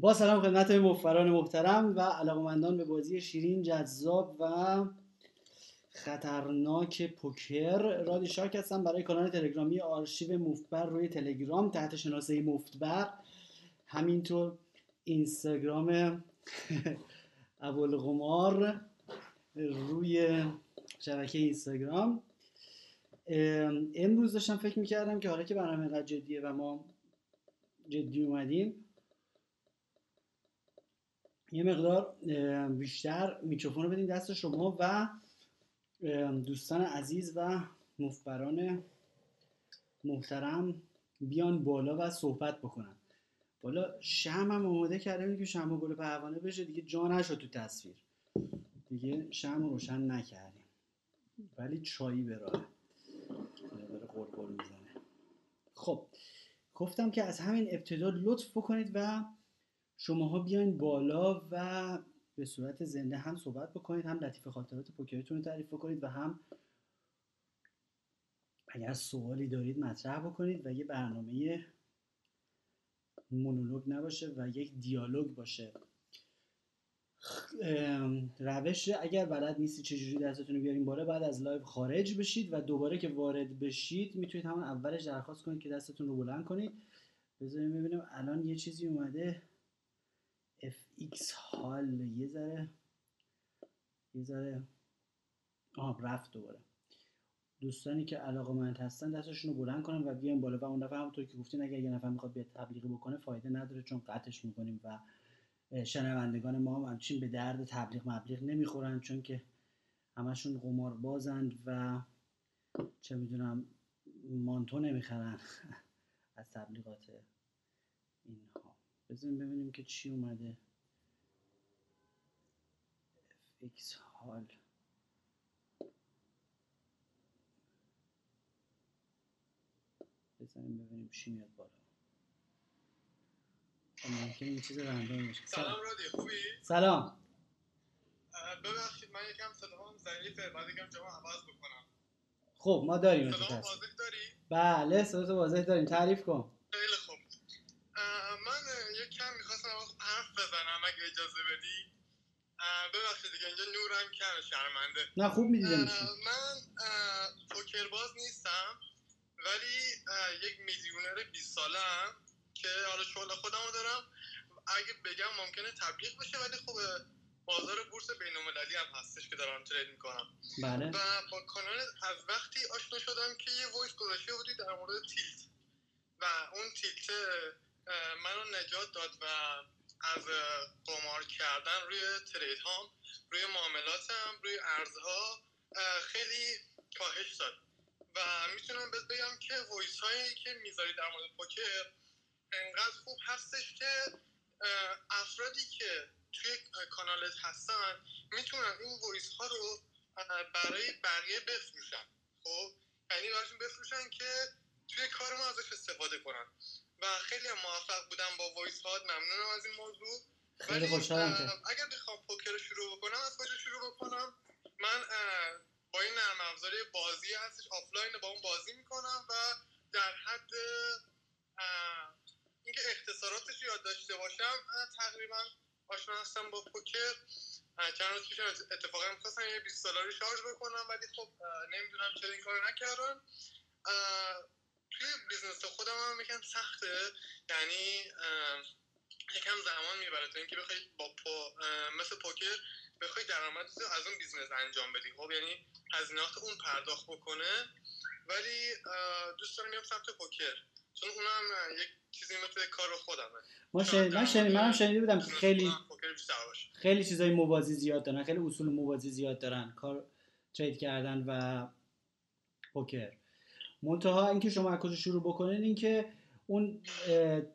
با سلام خدمت مفران محترم و علاقمندان به بازی شیرین جذاب و خطرناک پوکر رادی شارک هستم. برای کانال تلگرامی آرشیو مفتبر روی تلگرام تحت شناسه مفتبر. همینطور اینستاگرام ابوالقمار روی شبکه اینستاگرام. امروز داشتم فکر می‌کردم که حالا که برنامه اینقدر جدیه و ما جدی اومدیم یه مقدار بیشتر میکروفون رو بدیم دست شما و دوستان عزیز و مفبران محترم بیان بالا و صحبت بکنن. بالا شم هم آماده کرده که شم گل پروانه بشه. دیگه جا نشد تو تصویر. دیگه شم رو روشن نکردیم. ولی چایی به راه. داره می‌زنه. خب گفتم که از همین ابتدا لطف بکنید و شماها بیاین بالا و به صورت زنده هم صحبت بکنید هم لطیف خاطرات پوکرتون رو تعریف بکنید و هم اگر سوالی دارید مطرح بکنید و یه برنامه مونولوگ نباشه و یک دیالوگ باشه. روش اگر بلد نیستی چجوری دستتون رو بیارین بالا بعد از live خارج بشید و دوباره که وارد بشید می‌تونید همون اولش درخواست کنید که دستتون رو بلند کنید. بذاریم ببینم الان یه چیزی اومده. Fx حال یه ذره یه ذره آه رفت دوباره. دوستانی که علاقه مند هستن دستشون رو بلند کنن و بیاین بالا و اون دفعه همونطور که گفتین اگر یه نفر می‌خواد بیاد تبلیغی بکنه فایده نداره چون قطعش می‌کنیم و شنوندگان ما هم همچین به درد تبلیغ مبلیغ نمی‌خورن چون که همشون قمار بازند و چه می‌دونم مانتو نمی‌خرن از تبلیغات اینها. بزنیم ببینیم که چی اومده. Fx حال. بزنیم ببینیم چی میاد بالا. ممکنه این چیز رندوم باشه. سلام. رادی خوبی؟ سلام. ببخشید من یکم صدام ضعیفه بعد یکم جواب عوض بکنم. خب ما داریم صدام واضح داری؟ بله صدات واضح داریم. تعریف کن. خیلی خوب. من یکم می‌خواستم حرف بزنم اگه اجازه بدی. ببخشید دیگه اینجا نورم کم شرمنده. نه خوب می‌دیدم من پوکر باز نیستم ولی یک میلیونر 20 سالم که حالا شغل خودمو دارم. اگه بگم ممکنه تبلیغ بشه ولی خب بازار بورس بین المللی هم هستش که دارم trade می‌کنم. بله. و با کانال از وقتی آشنا شدم که یه voice گذاشته بودی در مورد tilt. و اون tilt منو نجات داد و از قمار کردن روی trade هام روی معاملاتم روی ارزها خیلی کاهش داد. و می‌تونم بهت بگم که voice هایی که می‌ذاری در مورد پوکر انقدر خوب هستش که افرادی که توی کانالت هستن می‌تونن این voice ها رو برای بقیه بفروشن. خب؟ یعنی براشون بفروشن که توی کار ما ازش استفاده کنن. و خیلی موفق بودم با voice ها ممنونم از این موضوع. خیلی خوشحالم اگر بخوام پوکر رو شروع بکنم از کجا شروع بکنم؟ من با این نرم افزاری بازی هستش آفلاین با اون بازی می‌کنم و در حد اینکه اختصاراتش یاد داشته باشم تقریبا آشنا هستم با پوکر. چند روز پیش اتفاقا می‌خواستم یه 20 دلاری شارژ بکنم ولی خب نمی‌دونم چرا این کارو نکردم توی business خودم هم یکم سخته. یعنی یکم زمان می‌بره تا اینکه بخوای با پو مثل پوکر بخوای درآمد از اون business انجام بدی. خب یعنی هزینهات اون پرداخت بکنه. ولی دوست دارم میام سمت پوکر. چون اونم یک چیزی مثل کار خودمه. ما شنید من شنید منم شنیده بودم خیلی خیلی چیزای موازی زیاد دارن خیلی اصول موازی زیاد دارن کار trade کردن و پوکر. منتها اینکه شما از کجا شروع بکنید اینکه اون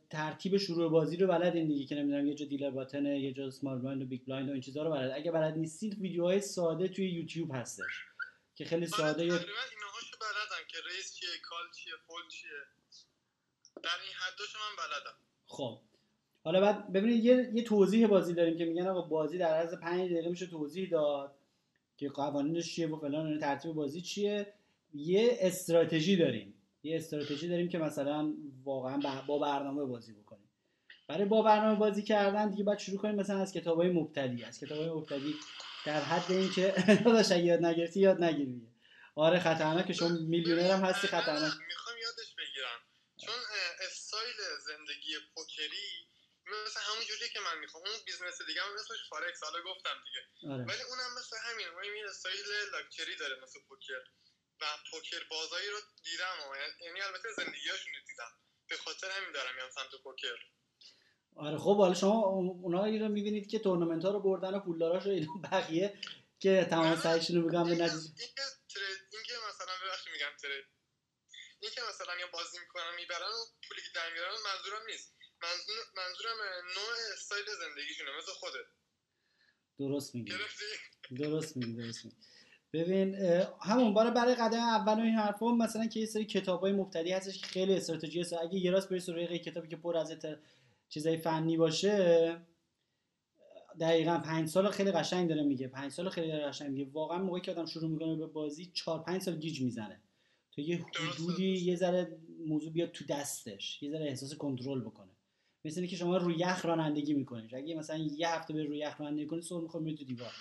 ترتیب شروع بازی رو بلدین دیگه که نمی‌دونم یه جا dealer button ه یه جا small blind و big blind و این چیزا رو بلد. اگه بلد نیستید ویدیوهای ساده توی یوتیوب هستش که خیلی ساده یا اینهاشو بلدم که ریس چیه کال چیه فول چیه. در این حداشو من بلدم. خب. حالا بعد ببینید یه, یه توضیح بازی داریم که میگن آقا بازی در عرض 5 دقیقه میشه توضیح داد که قوانینش چیه و فلان ترتیب بازی چیه. یه استراتژی داریم. یه استراتژی داریم که مثلا واقعا با برنامه بازی بکنیم. برای با برنامه بازی کردن دیگه باید شروع کنیم مثلا از کتاب های مبتدی. از کتاب های مبتدی در حد اینکه داداش اگه یاد نگرفتی یاد نگیری آره خطرناک شما میلیونر هم هستی خطرناک. می‌خوام یادش بگیرم. چون استایل زندگی پوکری مثل همون جوریه که من می‌خوام. اون business دیگه هم اسمش فارکس حالا گفتم دیگه. آره. ولی اونم مثل همین ما این style luxury داره مثل پوکر. و پوکر بازایی رو دیدم و یعنی البته زندگیاشون رو دیدم. به خاطر همین دارم میام سمت پوکر. آره خب حالا شما اونایی رو می‌بینید که تورنمنت ها رو بردن و پولداراش رو اینا بقیه که تمام سعیشون رو میگم به این نتیجه که ترید این که مثلا ببخشید میگم ترید. این که مثلا یا بازی می‌کنن می‌برن و پولی که در میارن منظورم نیست. منظور منظورم نوع استایل زندگیشونه مثل خودت. درست میگی. درست میگی درست میگی. ببین همون باره برای قدم اول و این حرفا مثلا که یه سری کتابای مبتدی هستش که خیلی استراتژی هست اگه یه راست بری سراغ کتابی که پر از چیزای فنی باشه دقیقا پنج سال خیلی قشنگ داره میگه. پنج سال خیلی داره قشنگ میگه. واقعا موقعی که آدم شروع می‌کنه به بازی چهار پنج سال گیج می‌زنه. تو یه حدودی یه ذره موضوع بیاد تو دستش. یه ذره احساس کنترل بکنه. مثل اینکه شما روی یخ رانندگی می‌کنید. اگه مثلا یه هفته به روی یخ رانندگی کنی سر می‌خوره تو دیوار.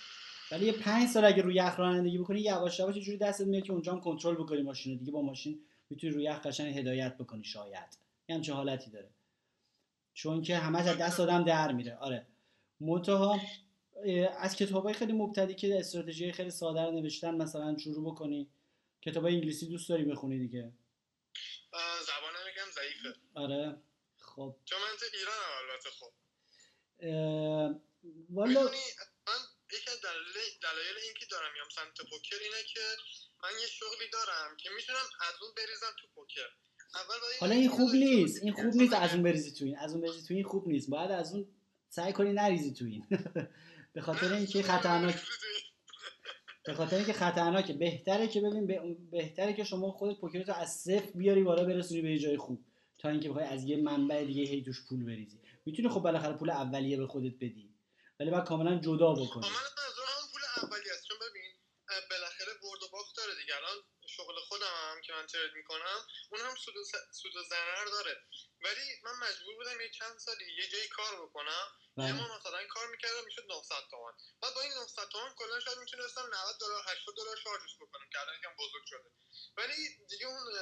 ولی یه پنج سال اگه روی یخ رانندگی بکنی یواش یواش یه جوری دستت میاد که اونجا هم کنترل بکنی ماشین دیگه با ماشین می‌تونی روی یخ قشنگ هدایت بکنی شاید. یه همچین حالتی داره. چون که همش از دست آدم در میره. آره. منتها از کتاب های خیلی مبتدی که استراتژی خیلی ساده رو نوشتن مثلا شروع بکنی. کتاب انگلیسی دوست داری بخونی دیگه؟ زبانم یکم ضعیفه. آره. خب. چون من تو ایرانم البته خب. اه، والا یکی از دلایل دلایل اینکه دارم میام سمت پوکر اینه که من یه شغلی دارم که می‌تونم از اون بریزم تو پوکر. اول باید حالا این خوب نیست. این که خوب نیست از اون بریزی تو این. از اون بریزی تو این خوب نیست. باید از اون سعی کنی نریزی تو این. به خاطر اینکه خطرناک. به خاطر اینکه خطرناکه. بهتره که ببین به- بهتره که شما خودت پوکرتو از صفر بیاری بالا برسونی به یه جای خوب. تا اینکه بخوای از یه منبع دیگه هی توش پول بریزی. می‌تونی خب بالاخره پول اولیه به خودت بدی. ولی باید کاملا جدا بکنی. آه، من منظورم همون پول اولی است چون ببین اه، بالاخره برد و باخت داره دیگه الان شغل خودم هم که من ترید می‌کنم اون هم سود و, سود و ضرر داره. ولی من مجبور بودم یه چند سالی یه جایی کار بکنم. یه بله. ما مثلا کار می‌کردم می‌شد 900 تومن بعد با این 900 تومن کلا شاید می‌تونستم 90 دلار 80 دلار شارژش بکنم که الان یکم بزرگ شده. ولی دیگه اون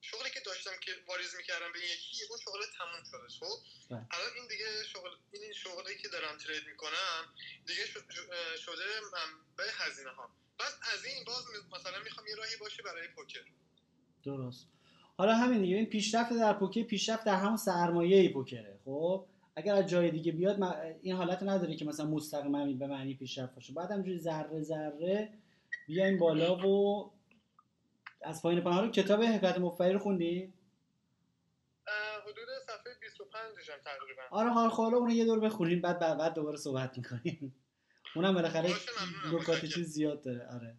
شغلی که داشتم که واریز می‌کردم به یکی اون شغل تموم شده خب؟ بله. الان این دیگه شغل این شغلی که دارم ترید می‌کنم دیگه شده منبع هزینه ها بعد از این باز مثلا می‌خوام یه راهی باشه برای پوکر. درست. حالا همین دیگه این پیشرفت در پوکر پیشرفت در همون سرمایه پوکره. خب؟ اگر از جای دیگه بیاد این حالت نداره که مثلا مستقیما به معنی پیشرفت باشه. بعد همجوری ذره ذره بیایم بالا و از پایین پایین. رو کتاب حکایت مفبری رو خوندی؟ حدود صفحه 25 هم تقریبا. آره حال حالا اونو یه دور بخونیم بعد, بعد دوباره صحبت می‌کنیم. اونم بالاخره. نکات. چیز زیاد داره. آره.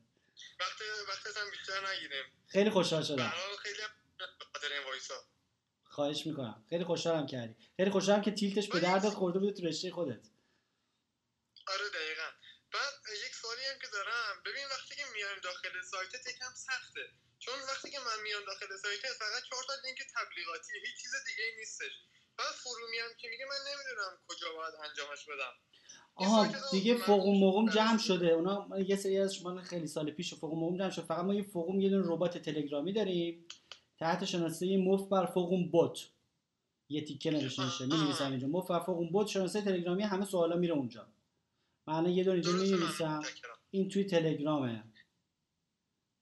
وقت وقتت هم بیشتر نگیریم. خیلی خوشحال شدم. خیلی هم خواهش می‌کنم. خیلی خوشحالم کردی. خیلی خوشحالم که تیلتش به دردت خورده بوده تو رشته خودت. آره دقیقا. بعد یک سوالی هم که دارم. ببین وقتی که میایم داخل سایتت یکم سخته. چون وقتی که من میام داخل سایتت فقط چهار تا لینک تبلیغاتی. هیچ چیز دیگه ای نیستش. بعد فرو میام که میگه من نمی‌دونم کجا باید انجامش بدم. آها دیگه موقم بررسی جمع. شده. اونا یه سری از شما خیلی سال پیش فوقم موقم جمع شد فقط ما یه فوقم یه دونه ربات تلگرامی داریم. تحت شناسه مفت بر فوقم بوت. یه تیکه نوشته میشه می نویسم اینجا. مفت بر فوقم بوت شناسه تلگرامی همه سوالا میره اونجا. من الان یه دونه اینجا درسته، می ممنون، نویسم متشکرم. این توی تلگرامه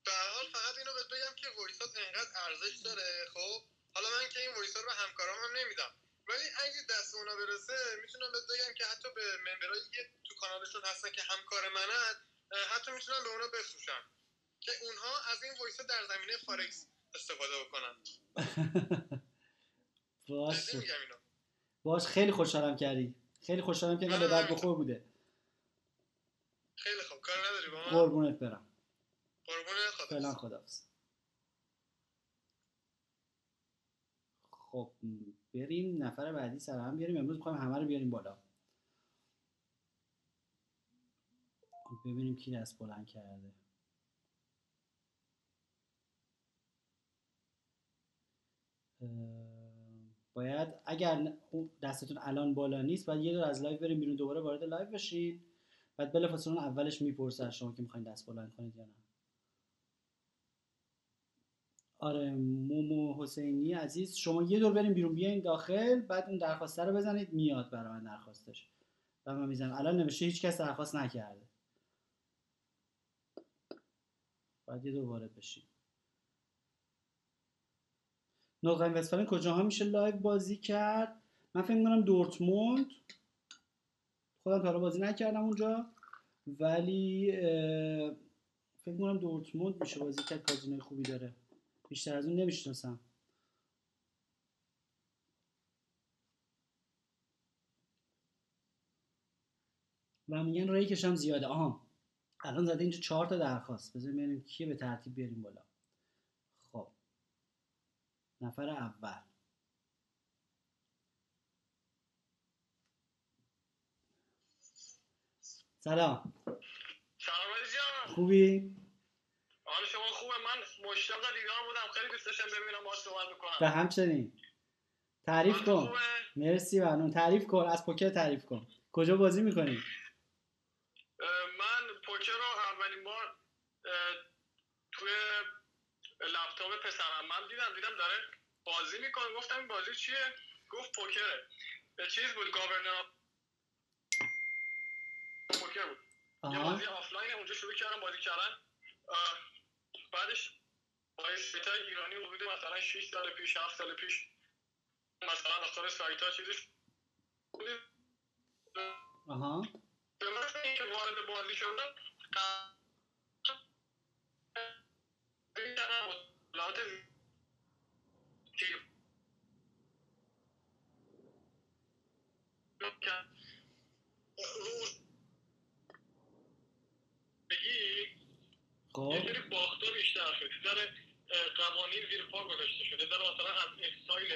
به هر حال فقط اینو بهت بگم که وایسات انقدر ارزش داره خب حالا من که این وایسا رو به همکارام هم نمیدم ولی اگه دست اونا برسه می‌تونم بهت بگم که حتی به ممبرایی که تو کانالشون هستن که همکار منن حتی می‌تونم به اونا بفروشم که اونها از این وایسا در زمینه فارکس استفاده بکنن. اینو باش خیلی خوشحالم کردی خیلی خوشحالم که به درد بخور بوده. خیلی خوب. کار نداری با من؟ قربونت برم. قربون خدا فعلا خدافز خب بریم نفر بعدی سر هم بیاریم. امروز می‌خوایم همه رو بیاریم بالا. ببینیم کی دست بلند کرده. باید اگر دستتون الان بالا نیست باید یه دور از live بریم بیرون دوباره وارد live بشید بعد بلافاصله اولش می‌پرسه شما که می‌خواین دست بلند کنید یا نه. آره مومو حسینی عزیز. شما یه دور بریم بیرون بیاین داخل بعد اون درخواسته رو بزنید میاد برای من درخواستش. و من می‌زنم. الان نوشته هیچ کس درخواست نکرده. باید یه دور وارد بشید Nordrhein-Westfalen کجاها میشه live بازی کرد؟ من فکر می‌کنم دورتموند. خودم تا بازی نکردم اونجا. ولی فکر می‌کنم دورتموند میشه بازی کرد. کازینوی خوبی داره. بیشتر از اون نمی‌شناسم. و میگن ریکش هم زیاده. آها. الان زده اینجا چهار تا درخواست. بذاریم ببینیم کیه به ترتیب بیاریم بالا. خب. نفر اول. سلام. سلام خوبی؟ حال شما خوبه. من مشتاق ایران بودم. خیلی دوست داشتم ببینم با صحبت می‌کنم. به همچنین. تعریف کن؟ مرسی ممنون تعریف کن. از پوکر تعریف کن. کجا بازی می‌کنی؟ من پوکر رو اولین بار توی لپتاپ پسرم. من دیدم دیدم داره بازی می‌کنه. گفتم این بازی چیه؟ گفت پوکره. چیز بود Governor of Poker بود. یه بازی آفلاین اونجا شروع کردم بازی کردن. بعدش با سایت های ایرانی حدود مثلا 6 سال پیش 7 سال پیش مثلا آخر سایت ها چیزش آها به من اینکه وارد بازی زیاد کرد. رو بگی خب یه سری باختا بیشتر شد. اه، قوانین زیر پا گذاشته شده ذره مثلا از استایل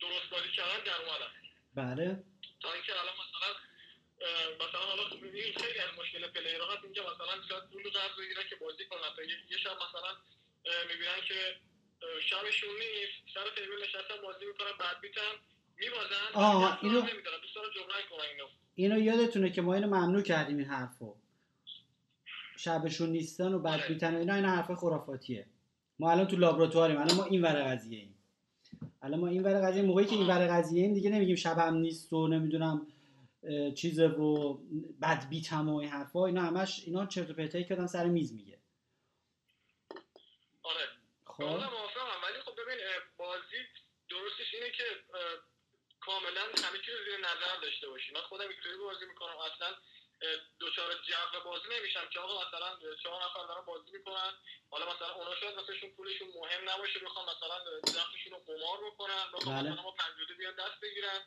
درست بازی کردن در اومدن. بله. تا اینکه الان مثلا مثلا حالا این خیلی از مشکل پلیرها هست. اینکه مثلا شاید پول قرض بگیرن که بازی کنن. تا یه شب مثلا می‌بینن که شبشون نیست. سر تیبل نشستن بازی می‌کنن بعد بیتن میبازن آه، اینو- دوست دارن جبران کنن اینو. اینو یادتونه که ما اینو ممنوع کردیم این حرفو. شبشون نیستن و بد. بیتن و اینا این حرف خرافاتیه. ما الان تو لابراتواریم الان ما این ور قضیه ایم الان ما این ور قضیه موقعی که این ور قضیه ایم دیگه نمیگیم شبم نیست و نمی‌دونم چیزه و بد بیتم و این حرفا. اینا همش اینا چرت و پرتایی که آدم سر میز میگه. آره. خب. ولی خب ببین بازی درستش اینه که کاملا همه چیز رو زیر نظر داشته باشی. من خودم اینطوری بازی می‌کنم. اصلا دچار جو بازی نمیشم که آقا مثلا چهار نفر دارن بازی می‌کنن حالا مثلا اونا شاید واسهشون پولشون مهم نباشه بخوام مثلا وقتشون رو قمار بکنن بخوام بله. مثلا ما پنجوده بیان دست بگیرن.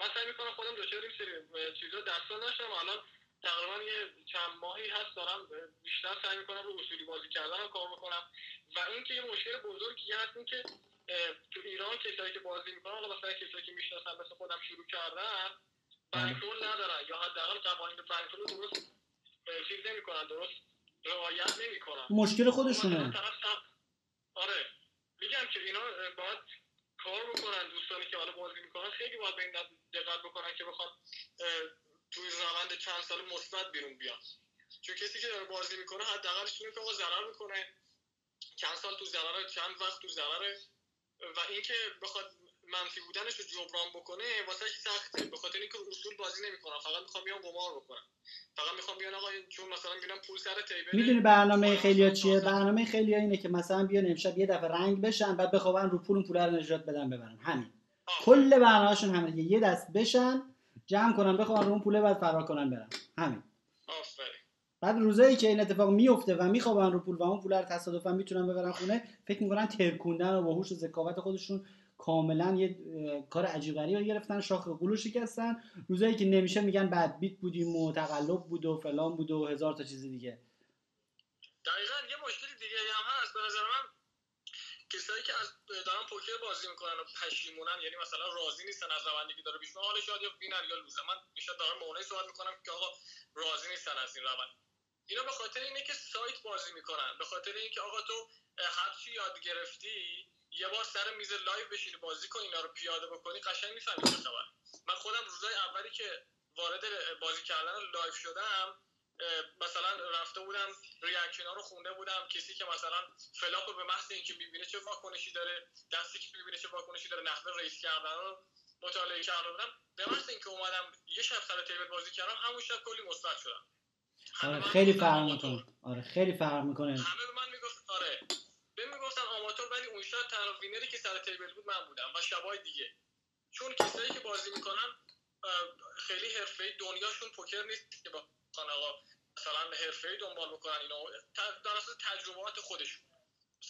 من سعی می‌کنم خودم دچار این سری چیزا دستا نشم. الان تقریبا یه چند ماهی هست دارم بیشتر سعی می‌کنم رو اصولی بازی کردن کار بکنم. و اینکه یه مشکل بزرگی هست این که اه، تو ایران کسایی که بازی می‌کنن حالا مثلا کسایی که می‌شناسن مثل خودم شروع کردن بنکرول ندارن یا حداقل قوانین بنکرول درست اه، چیز نمی‌کنن درست رعایت نمی‌کنن. مشکل خودشونه. آره. میگم که اینا باید کار بکنن دوستانی که حالا بازی می‌کنن خیلی باید به این دقت بکنن که بخوان اه، توی روند چند سال مثبت بیرون بیان. چون کسی که داره بازی می‌کنه حداقلش اینه که آقا ضرر می‌کنه. چند سال تو ضرر چند وقت تو ضرره. و اینکه بخواد منفی بودنش رو جبران بکنه واسه سخته؟ به خاطر اینکه اصول بازی نمی‌کنن فقط می‌خوام بیان قمار بکنن فقط می‌خوام بیان آقا چون مثلا می‌بینم پول سر تیبل می‌دونی برنامه خیلیا مثلا چیه؟ برنامه خیلیا اینه که مثلا بیان امشب یه دفعه رنگ بشن بعد بخوابن رو پول اون پول رو نجات بدن ببرن. همین. کل برنامهشون همینه یه دست بشن جمع کنن بخوابن رو اون پوله بعد فرار کنن برن. همین. آفرین. بعد روزایی که این اتفاق میفته و میخوابن رو پول و اون پول رو تصادفا می‌تونن ببرن خونه فکر می‌کنن ترکوندن و با هوش و ذکاوت خودشون کاملا یه کار عجیب غریبی گرفتن شاخ قولو شکستن. روزایی که نمیشه میگن bad beat بودیم و تقلب بود و فلان بود و هزار تا چیز دیگه. دقیقا یه مشکل دیگه هم هست. به نظر من کسایی که از دارن پوکر بازی می‌کنن و پشیمونن یعنی مثلا راضی نیستن از روندی که داره پیش حالا شاید یا winner یا loser. من بیشتر دارم اونایی صحبت می‌کنم که آقا راضی نیستن از این روند. اینا به خاطر اینه که سایت بازی می‌کنن. به خاطر اینکه آقا تو هر چی یاد گرفتی یه بار سر میز live بشینی بازی کنی اینا رو پیاده بکنی قشنگ می‌فهمی چه خبر. من خودم روزای اولی که وارد بازی کردن live شدم مثلا رفته بودم reaction ها رو خونده بودم کسی که مثلا flop به محض اینکه می‌بینه چه واکنشی داره دستی که می‌بینه چه واکنشی داره نحوه raise کردن رو مطالعه کرده بودم. به محض اینکه اومدم یه شب سر table بازی کردم همون شب کلی مثبت شدم. آره خیلی فرق می‌کنه. آره خیلی فرق می‌کنه. همه به من می‌گفت آره. به می‌گفتن آماتور ولی اون شب تنها winner ی که سر تیبل بود من بودم و شبای دیگه. چون کسایی که بازی می‌کنن خیلی حرفه‌ای دنیاشون پوکر نیست که با آقا مثلا حرفه‌ای دنبال بکنن اینا. در اصل تجربات خودشون.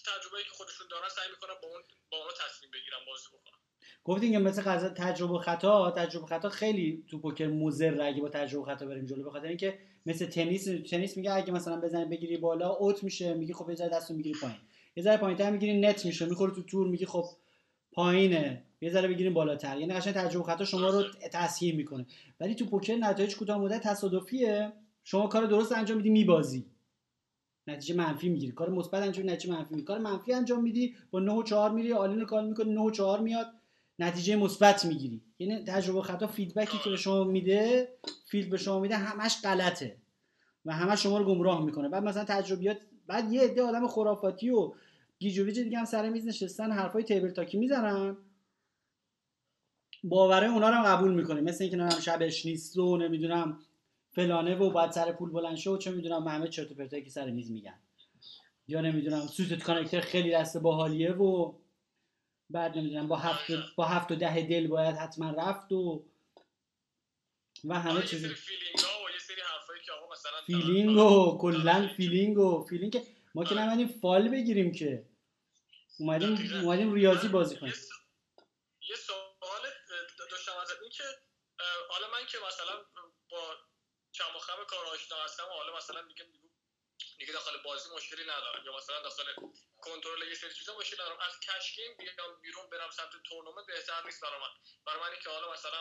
تجربه‌ای که خودشون دارن سعی می‌کنن با اون با اون تصمیم بگیرن بازی بکنن. گفتین که مثل قضا تجربه خطا تجربه خطا خیلی تو پوکر مضر. اگه با تجربه خطا بریم جلو بخاطر اینکه مثل تنیس تنیس میگه اگه مثلا بزنی بگیری بالا اوت میشه. میگی خب یه دستو می‌گیری پایین. یه ذره پایینتر می‌گیری net میشه می‌خوره تو تور میگی خب پایینه. یه ذره بگیریم بالاتر. یعنی قشنگ تجربه خطا شما رو تسهیل می‌کنه. ولی تو پوکر نتایج کوتاه مدت تصادفیه. شما کار درست انجام میدی میبازی. نتیجه منفی می‌گیری. کار مثبت انجام نتیجه منفی می‌گیری. کار منفی انجام میدی با 9 و 4 میری all-in رو کار می‌کنی 9 و 4 میاد نتیجه مثبت می‌گیری. یعنی تجربه خطا feedback ی که به شما میده feel به شما میده همش غلطه. و همش شما رو گمراه می‌کنه. بعد مثلا تجربیات بعد یه عده آدم خرافاتی و گیج و ویج دیگه هم سر میز نشستن حرفای table talk ی می‌زنن. باوره اونا رو هم قبول می‌کنه مثل اینکه نمی‌دونم شبش نیست و نمی‌دونم فلانه و باید سر پول بلند شو و چه می‌دونم همه چرت و پرتایی که سر میز میگن. یا نمی‌دونم suited connector خیلی دست باحالیه و بعد نمی‌دونم با هفت با هفت و ده دل باید حتما رفت و و همه چیز. feeling و کلا feeling و feeling که ما که نمیدیم فال بگیریم که. اومدیم اومدیم ریاضی بازی کنیم. یه سوال داشتم از این که حالا من که مثلا با چم و خم کار آشنا هستم و حالا مثلا میگم دیگه داخل بازی مشکلی ندارم. یا مثلا داخل کنترل یه سری چیزا مشکلی ندارم. از cash game بیام بیرون برم سمت تورنمنت بهتر نیست برای من. برای من که حالا مثلا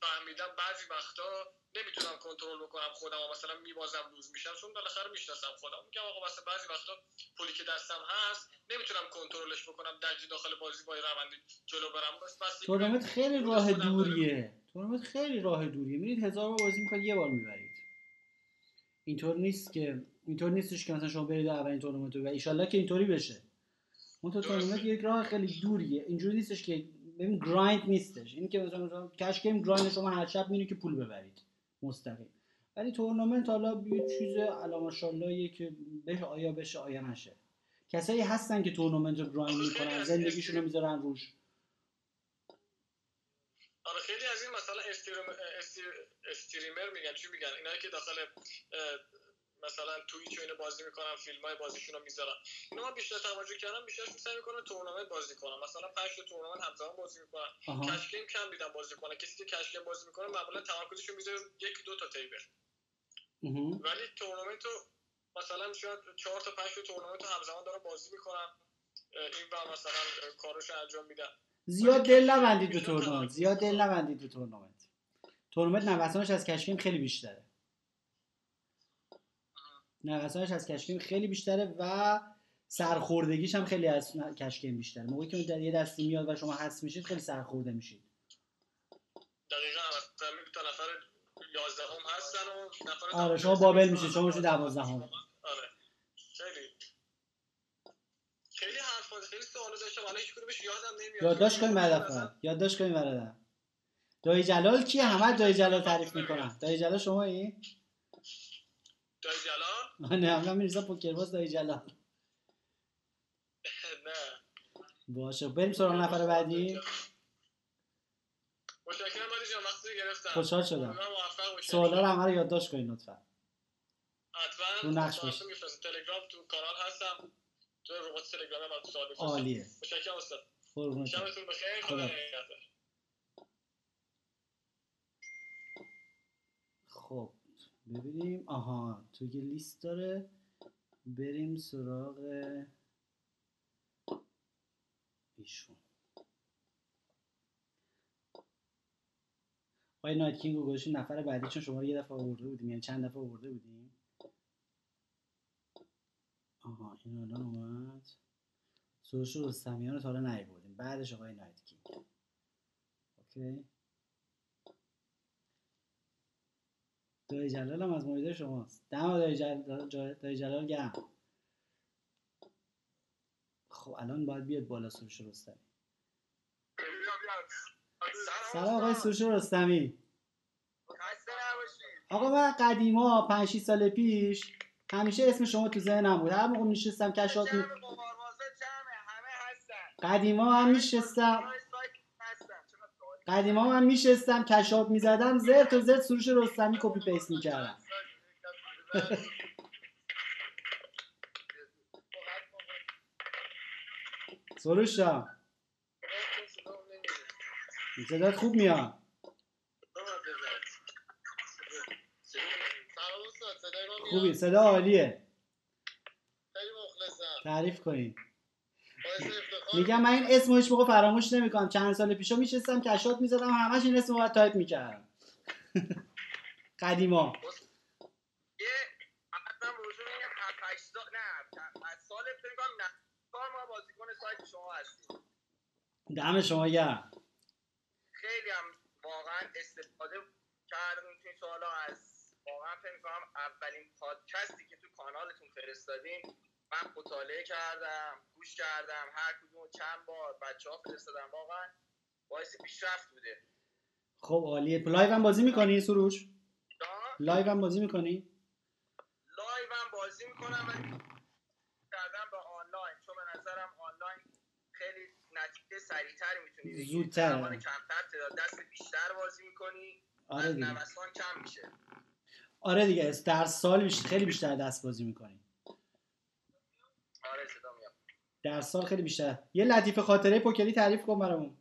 فهمیدم بعضی وقتا نمی‌تونم کنترل بکنم خودم و مثلا میبازم lose میشم چون بالاخره می‌شناسم خودم. میگم آقا مثلا بعضی وقتا پولی که دستم هست نمی‌تونم کنترلش بکنم درجی داخل بازی با روندی جلو برم. بس بس تورنمنت خیلی راه دوریه. تورنمنت خیلی راه دوریه. میرید هزار بار بازی می‌کنید یه بار می‌برید. اینطور نیست که اینطور نیستش که مثلا شما برید اولین تورنمنت و ان که اینطوری بشه. اون تو تورنمنت یک راه خیلی دوریه. اینجوری نیستش که ببین grind نیستش. این که مثلا cash game grind شما هر شب میری که پول ببرید. مستقیم. ولی تورنمنت حالا یه چیز luck ایه آیا بشه آیا نشه. کسایی هستن که تورنمنت رو grind می‌کنن زندگیشون رو می‌ذارن روش. آره خیلی از این مثلا streamer میگن. چی میگن؟ اینایی که داخل مثلا Twitch اینو بازی می‌کنن فیلم های بازیشون رو می‌ذارن اینو من بیشتر توجه کردم بیشتر سعی می‌کنن تورنمنت بازی کنن مثلا 5 تا تورنمنت همزمان بازی می‌کنن cash game کم دیدم بازی کنن کسی که cash game بازی می‌کنه معمولا تمرکزش رو می‌ذاره یک دو تا table. ولی تورنمنت رو مثلا شاید 4 تا 5 تا تورنمنت رو همزمان دارن بازی می‌کنن این و مثلا کارش انجام میدن زیاد دل نبندید به تورنمنت. زیاد دل نبندید به تورنمنت. تورنمنت نوسانش از کشکیم خیلی بیشتره. نوسانش از کشکیم خیلی بیشتره و سرخوردگیش هم خیلی از کشکیم بیشتره. موقعی که در یه دستی میاد و شما حس میشید خیلی سرخورده میشید. دقیقا. تا نفر 11 هم هستن و نفر آره شما بابل میشید شما میشید 12 هم آره. خیلی. خیلی حرفا خیلی سوالا داشتم. الان هیچ کدومش یادم نمیاد. یادداشت کنیم بعد یادداشت کنیم برادر. دایی جلال کیه؟ همه دایی جلال تعریف می‌کنن. دایی جلال شما این دایی جلال؟ نه من میرزا پوکرباز دایی جلال. نه. باشه بریم سراغ نفر بعدی. متشکرم مالی جان وقتی گرفتم. خوشحال شدم. سوالا رو همه رو یادداشت کنید لطفا. حتما. رو نقش باش. تلگرام تو کانال هستم. تو ربات تلگرام هم سوال عالیه. متشکرم استاد. قربونت. شبتون بخیر. خدا نگهدار خب ببینیم. آها تو که لیست داره. بریم سراغ ایشون. آقای نایت کینگ رو نفر بعدی چون شما رو یه دفعه آورده بودیم یعنی چند دفعه آورده بودیم. آها این الان اومد. سروش رستمیان رو تا حالا بعدش آقای نایت کینگ. اوکی. دایی جلال هم از مریده شماست. دم دایی جلال, دایی جلال گرم. خب الان باید بیاد بالا سروش رستمی. سلام آقای سروش رستمی. آقا من قدیما 5 6 سال پیش همیشه اسم شما تو ذهنم بود. هر موقع میشستم کشات می... قدیما هم میشستم. قدیما من میشستم کشاب می‌زدم زرت و زرت سروش رستمی کپی پیست می‌کردم. سروش جان. صدات خوب میاد. خوبی صدا عالیه. تعریف کنین. میگم من این اسمو هیچ موقع فراموش نمی‌کنم. چند سال پیشا میشستم cash out می‌زدم همش این اسمو باید تایپ می‌کردم. قدیما. دم شما گرم. خیلی هم واقعا استفاده کردیم تو این سوالا. از واقعا فکر می‌کنم اولین پادکستی که تو کانالتون فرستادین من مطالعه کردم گوش کردم هر کدوم چند بار بچه ها فرستادم واقعا باعث پیشرفت بوده. خب عالیه. live هم بازی می‌کنی سروش؟ live هم بازی می‌کنی؟ live هم بازی می‌کنم ولی کردم به آنلاین. چون به نظرم آنلاین خیلی نتیجه سریعتر می‌تونی زودتر. کمتر تعداد. دست بیشتر بازی می‌کنی. آره دیگه. نوسان کم میشه. آره دیگه. در سال خیلی بیشتر دست بازی می‌کنی. آره صدا میاد. در سال خیلی بیشتر. یه لطیفه خاطره پوکری تعریف کن برامون.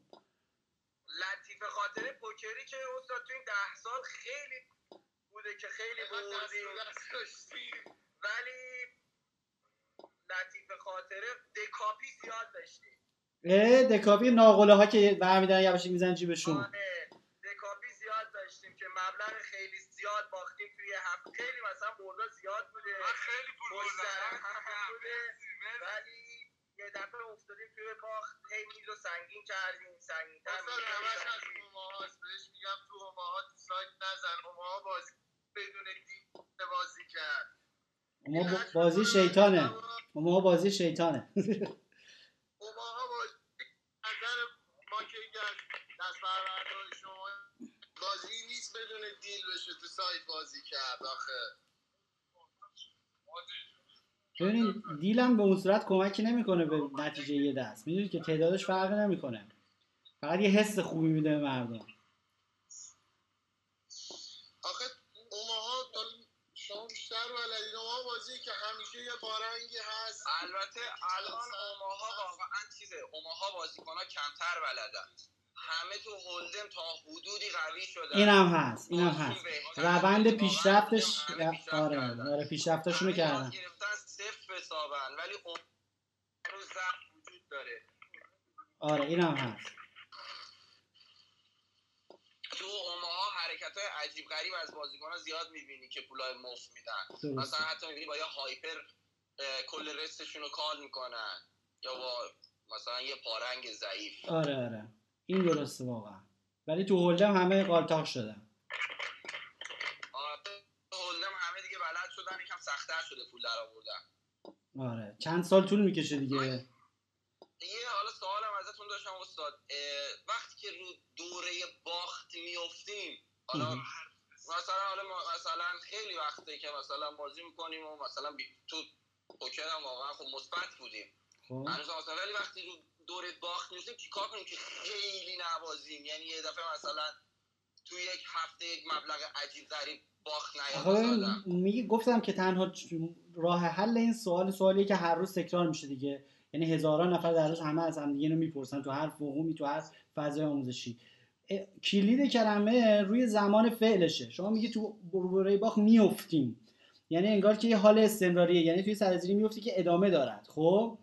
لطیفه خاطره پوکری که استاد تو این ده سال خیلی بوده که خیلی بردیم ولی لطیفه خاطره دکاپی زیاد داشتیم. اه دکاپی ناقله ها که برمیدارن یواشی می‌زنن جیبشون. آره دکاپی زیاد داشتیم که مبلغ خیلی زیاد باختیم توی هفته خیلی مثلا بردا زیاد خیلی پول مشترک هم بردم بوده. ولی یه دفعه افتادیم توی باخت هی میز رو سنگین کردیم. سنگین تر اصلا همش از اوماهاست بهش میگم تو اوماها تو سایت نزن. اوماها بازی بدون دید بازی کرد. ما ب- بازی شیطانه. ما بازی شیطانه. اوماها بازی نظر ما که دست بربردار شما. بازی نیست بدون دیل بشه تو سایت بازی کرد آخه. ببینید دیلم به اون صورت کمکی نمی‌کنه به نتیجه یه دست. می‌دونید که تعدادش فرق نمی‌کنه. فقط یه حس خوبی میده به مردم. آخه اوماها شما بیشتر بلدین اوماها بازی که همیشه یه بارنگی هست. البته الان اوماها واقعا چیزه؟ اوماها بازیکنها کمتر بلدن. همه تو هولدم تا حدودی قوی شدن. اینم هست اینم هست. روند پیشرفتش آره. آره یاد کردن. گرفتن صفر حسابن ولی اون هنوز ضعف وجود داره. آره اینم هست. تو اوماها حرکت های عجیب غریب از بازیکن ها زیاد می‌بینی که پولای مفت میدن. مثلا حتی می‌بینی با یه هایپر کل رستشون رو کال می‌کنن. یا با مثلا یه پارنگ ضعیف. آره آره. این درسته واقعا. ولی تو هولدم همه قالتاق شدن. آره، هولدم همه دیگه بلد شدن یکم سختتر شده پول در آوردن. آره چند سال طول می‌کشه دیگه؟ یه حالا سوالم ازتون داشتم استاد وقتی که رو دوره باخت میفتیم حالا. مثلا حالا مثلا خیلی وقته که مثلا بازی می‌کنیم و مثلا بی... تو پوکر هم واقعا خب مثبت بودیم. خب. هنوز مثلا ولی وقتی رو دوره باخت میفتیم چیکار کنیم که خیلی نبازیم یعنی یه دفعه مثلا تو یک هفته یک مبلغ عجیب غریب باخت نیاد میگه گفتم که تنها راه حل این سوال سوالیه که هر روز تکرار میشه دیگه. یعنی هزاران نفر در روز همه از هم دیگه می‌پرسن تو هر فوقومی تو هر فضای آموزشی. کلید کلمه روی زمان فعلشه. شما میگی تو دوره باخت میفتیم یعنی انگار که یه حال استمراریه. یعنی توی سرازیری میفتی که ادامه دارد. خب؟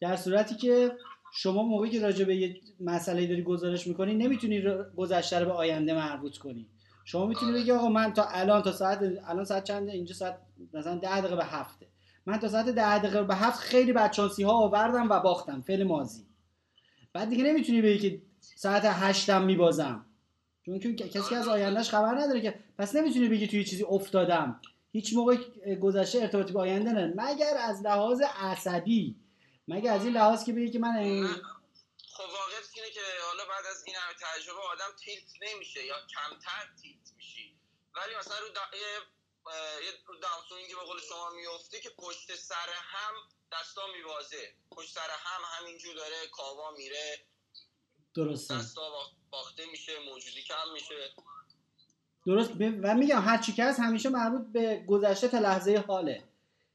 در صورتی که شما موقعی که راجع به یه مسئله داری گزارش می‌کنی نمی‌تونی گذشته رو به آینده مربوط کنی. شما می‌تونی. بگی آقا من تا الان تا ساعت الان ساعت چنده اینجا ساعت مثلا ده دقیقه به هفته. من تا ساعت ده دقیقه به هفت خیلی بدشانسی ها آوردم و باختم. فعل ماضی. بعد دیگه نمی‌تونی بگی که ساعت هشتم میبازم. چون که کسی که از آیندهش خبر نداره که پس نمی‌تونی بگی توی چیزی افتادم. هیچ موقع گذشته ارتباطی به آینده نه مگر از لحاظ عصبی مگر از این لحاظ که بگی که من خب واقعیت اینه که حالا بعد از این همه تجربه آدم تیلت نمیشه یا کمتر تیلت میشی. ولی مثلا رو دا... یه یه داونسوینگی به قول شما میفته که پشت سر هم دستا میوازه. پشت سر هم همینجور داره کاوا میره. درسته. دستا باخته میشه موجودی کم میشه. درست. و میگم هر چی که هست همیشه مربوط به گذشته تا لحظه حاله.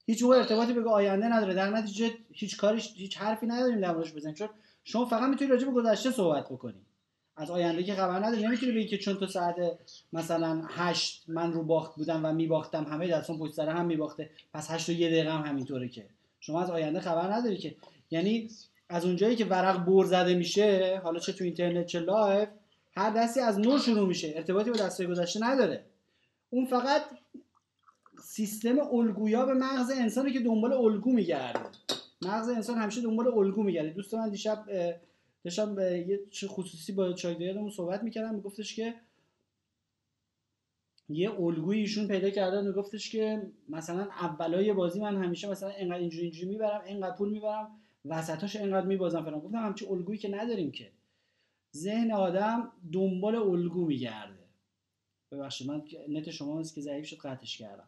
هیچ موقع ارتباطی به آینده نداره. در نتیجه هیچ کاریش هیچ حرفی نداریم موردش بزنیم. چون شما فقط می‌تونی راجع به گذشته صحبت بکنی. از آینده که خبر نداری. نمی‌تونی بگی که چون تو ساعت مثلا هشت من رو باخت بودم و میباختم همه دستام پشت سر هم میباخته. پس هشت و یه دقیقه هم همینطوره که. شما از آینده خبر نداری که. یعنی از اونجایی که ورق بر زده میشه حالا چه تو اینترنت چه live هر دستی از نو شروع میشه. ارتباطی با دستای گذشته نداره. اون فقط سیستم الگویاب مغز انسانی که دنبال الگو میگرده. مغز انسان همیشه دنبال الگو میگرده. دوست من دیشب داشتم یه خصوصی با شاگردمون صحبت می‌کردم. میگفتش که یه الگوی ایشون پیدا کرده. میگفتش که مثلا اولای بازی من همیشه مثلا انقدر اینجوری اینجوری می‌برم انقدر پول می‌برم وسطاش انقدر میبازم فلان. گفتم همچین الگویی که نداریم که. ذهن آدم دنبال الگو میگرده. ببخشید من نت شما است که ضعیف شد قطعش کردم.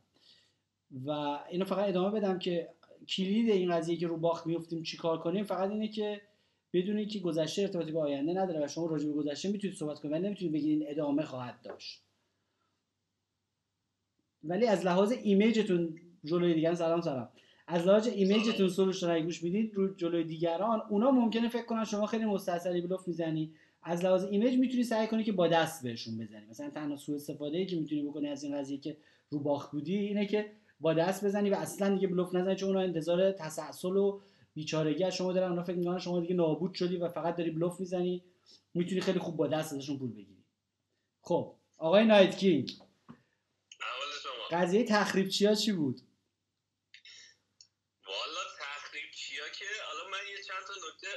و اینو فقط ادامه بدم که کلید این قضیه که رو باخت میفتیم چیکار کنیم فقط اینه که بدونی که گذشته ارتباطی به آینده نداره و شما راجع به گذشته می‌تونید صحبت کنید ولی نمی‌تونید بگید این ادامه خواهد داشت. ولی از لحاظ image تون جلوی دیگران سلام سلام. از لحاظ image تون سروش رو گوش می‌دید رو جلوی دیگران اونا ممکنه فکر کنن شما خیلی مستاصلی بلوف می‌زنی. از لحاظ image می‌تونی سعی کنی که با دست بهشون بزنی. مثلا تنها سوء استفاده ای که می‌تونی بکنی از این قضیه که رو باخت بودی اینه که با دست بزنی و اصلا دیگه بلوف نزنی چون اونا انتظار تسلسل و بیچارگی از شما دارن. اونا فکر می‌کنن شما دیگه نابود شدی و فقط داری بلوف می‌زنی. می‌تونی خیلی خوب با دست ازشون پول بگیری. خب آقای نایت کینگ. قضیه تخریب چیا چی بود؟ والا تخریب چیا که؟ حالا من یه چند تا نکته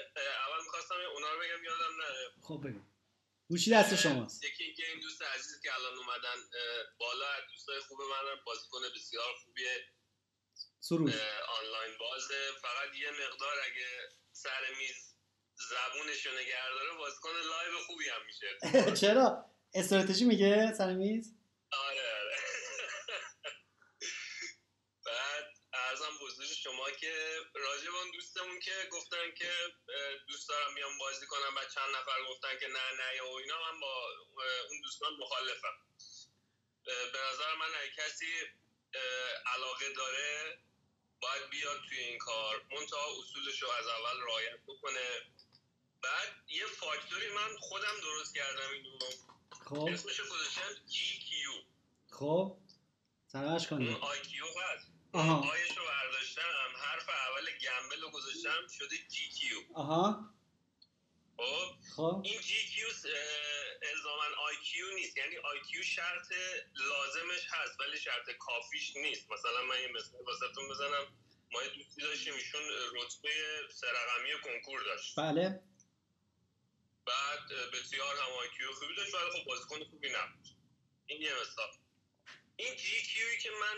اول می‌خواستم اونا رو بگم یادم نره. خب بگم گوشی دست شماست. یکی اینکه این دوست عزیز که الان اومدن بالا دوستای خوب من بازیکن بسیار خوبیه. سروش. آنلاین بازه. فقط یه مقدار اگه سر میز زبونش رو نگه داره بازیکن live خوبی هم میشه. چرا؟ استراتژی میگه سر میز آره آره بعد عرضم بزرگ شما که راجب اون دوستمون که گفتن که دوست دارم بیام بازی کنم و چند نفر گفتن که نه نه و اینا من با اون دوستان مخالفم. به نظر من اگه کسی علاقه داره باید بیاد توی این کار. منتها اصولش رو از اول رعایت بکنه. بعد یه فاکتوری من خودم درست کردم اینو. خب. اسمش گذاشتم GQ خب. سرش کنیم. اون IQ هست. آیش رو برداشتم حرف اول گمبل رو گذاشتم شده GQ آها. خب؟ خب. این GQ الزاما IQ نیست. یعنی IQ شرط لازمش هست ولی شرط کافیش نیست. مثلا من یه مثال واسهتون بزنم. ما یه دوستی داشتیم ایشون رتبه سه رقمی کنکور داشت. بله. بعد بسیار هم IQ خوبی داشت ولی خب بازیکن خوبی نبود. این یه مثال. این GQ که من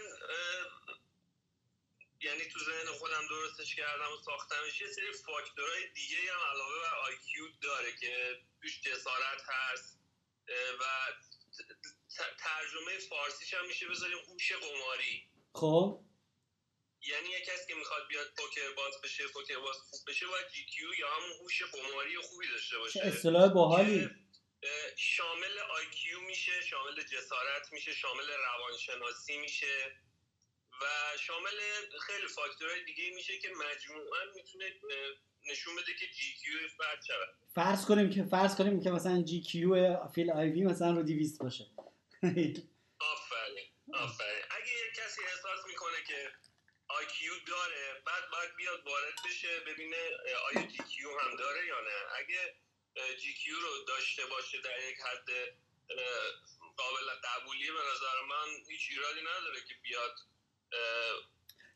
یعنی تو ذهن خودم درستش کردم و ساختمش یه سری فاکتورهای دیگه هم علاوه بر IQ داره که توش جسارت هست. و ترجمه فارسیش هم میشه بذاریم هوش قماری. خب. یعنی یه کسی که می‌خواد بیاد پوکر باز بشه پوکر باز خوب بشه باید GQ یا همون هوش قماری خوبی داشته باشه. چه اصطلاح باحالی. شامل IQ میشه شامل جسارت میشه شامل روانشناسی میشه. و شامل خیلی فاکتورهای دیگه میشه که مجموعا می‌تونه نشون بده که GQ فرد شود. فرض کنیم که فرض کنیم که مثلا GQ Phil Ivey مثلا رو 200 باشه. آفرین آفرین. اگه یک کسی احساس می‌کنه که IQ داره بعد باید بیاد وارد بشه ببینه آیا GQ هم داره یا نه. اگه GQ رو داشته باشه در یک حد قابل قبولی به نظر من هیچ ایرادی نداره که بیاد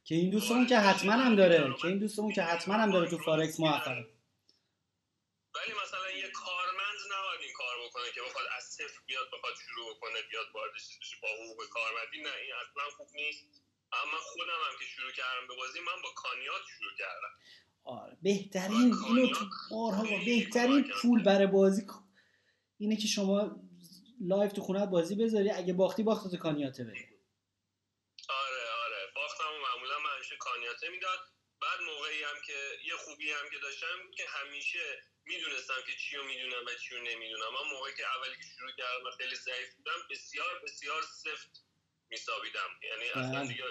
که این دوستمون که حتما هم داره که این دوستمون که حتما هم داره تو فارکس موفقه ولی مثلا یه کارمند نباید این کار بکنه که بخواد از صفر بیاد بخواد شروع بکنه بیاد وارد چیز بشه با حقوق کارمندی. نه این اصلا خوب نیست. اما خودم هم که شروع کردم به بازی من با کانیات شروع کردم. آره بهترین اینو تو بارها با بهترین پول برای بازی اینه که شما live تو خونه بازی بذاری. اگه باختی باخت تو کانیاته بده کانیاته می‌داد بعد موقعی هم که یه خوبی هم که داشتم که همیشه می‌دونستم که چی رو می‌دونم و چی رو نمی‌دونم. من موقعی که اولی که شروع کردم و خیلی ضعیف بودم بسیار بسیار سفت میسابیدم یعنی اصلا بله. دیگه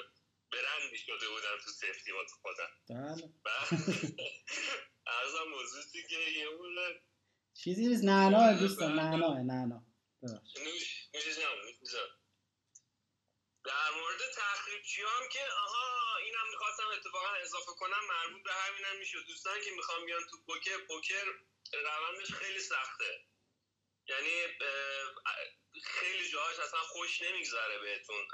برندی شده بودم تو سفتی با خودم. بله. ارزم موضوعی که یه مونه چیزی نیست. نعنا دوستان نعنا نعنا. ببخشید. نوش نوش نوش جان در مورد تخریبچی هم که آها اینم می‌خواستم اتفاقا اضافه کنم مربوط به همینم میشه دوستان که می‌خوام بیان تو پوکر پوکر روندش خیلی سخته. یعنی خیلی جاهاش اصلا خوش نمیگذره بهتون.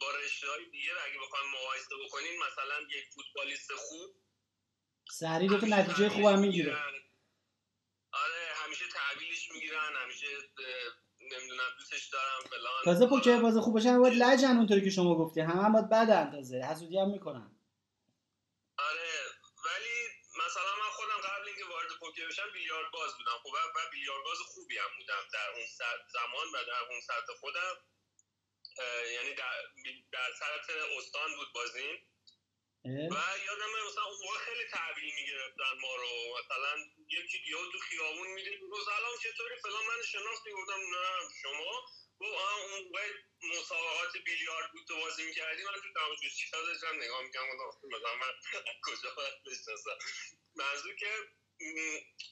با رشته های دیگه اگه بخوایم مقایسه بکنین مثلا یک فوتبالیست خوب سریع دو نتیجه تحویلش خوبم می‌گیره. آره همیشه تحویلش می‌گیرن همیشه نمی‌دونم دوستش دارم فلان. تازه پوکر باز خوب باشن باید لجن اونطوری که شما گفتی. همه هم باید بدن تازه حسودی هم می‌کنن. آره ولی مثلا من خودم قبل اینکه وارد پوکر بشم بیلیارد باز بودم. خب و بیلیارد باز خوبی هم بودم. در اون زمان و در اون سطح خودم. یعنی در, در سطح استان بود بازین اه؟ و یادمه مثلا اون خیلی تحویل می‌گرفتن ما رو. مثلا یکی یهو تو خیابون می‌دید گفت سلام چطوری؟ فلان من شناختی گفتم نه شما؟ گفت آه اون موقع مسابقات بیلیارد بود تو بازی می‌کردی من تو تماشاچی داشتم نگاه می‌کنم گفتم مثلا من کجا باید بشناسم؟ منظور که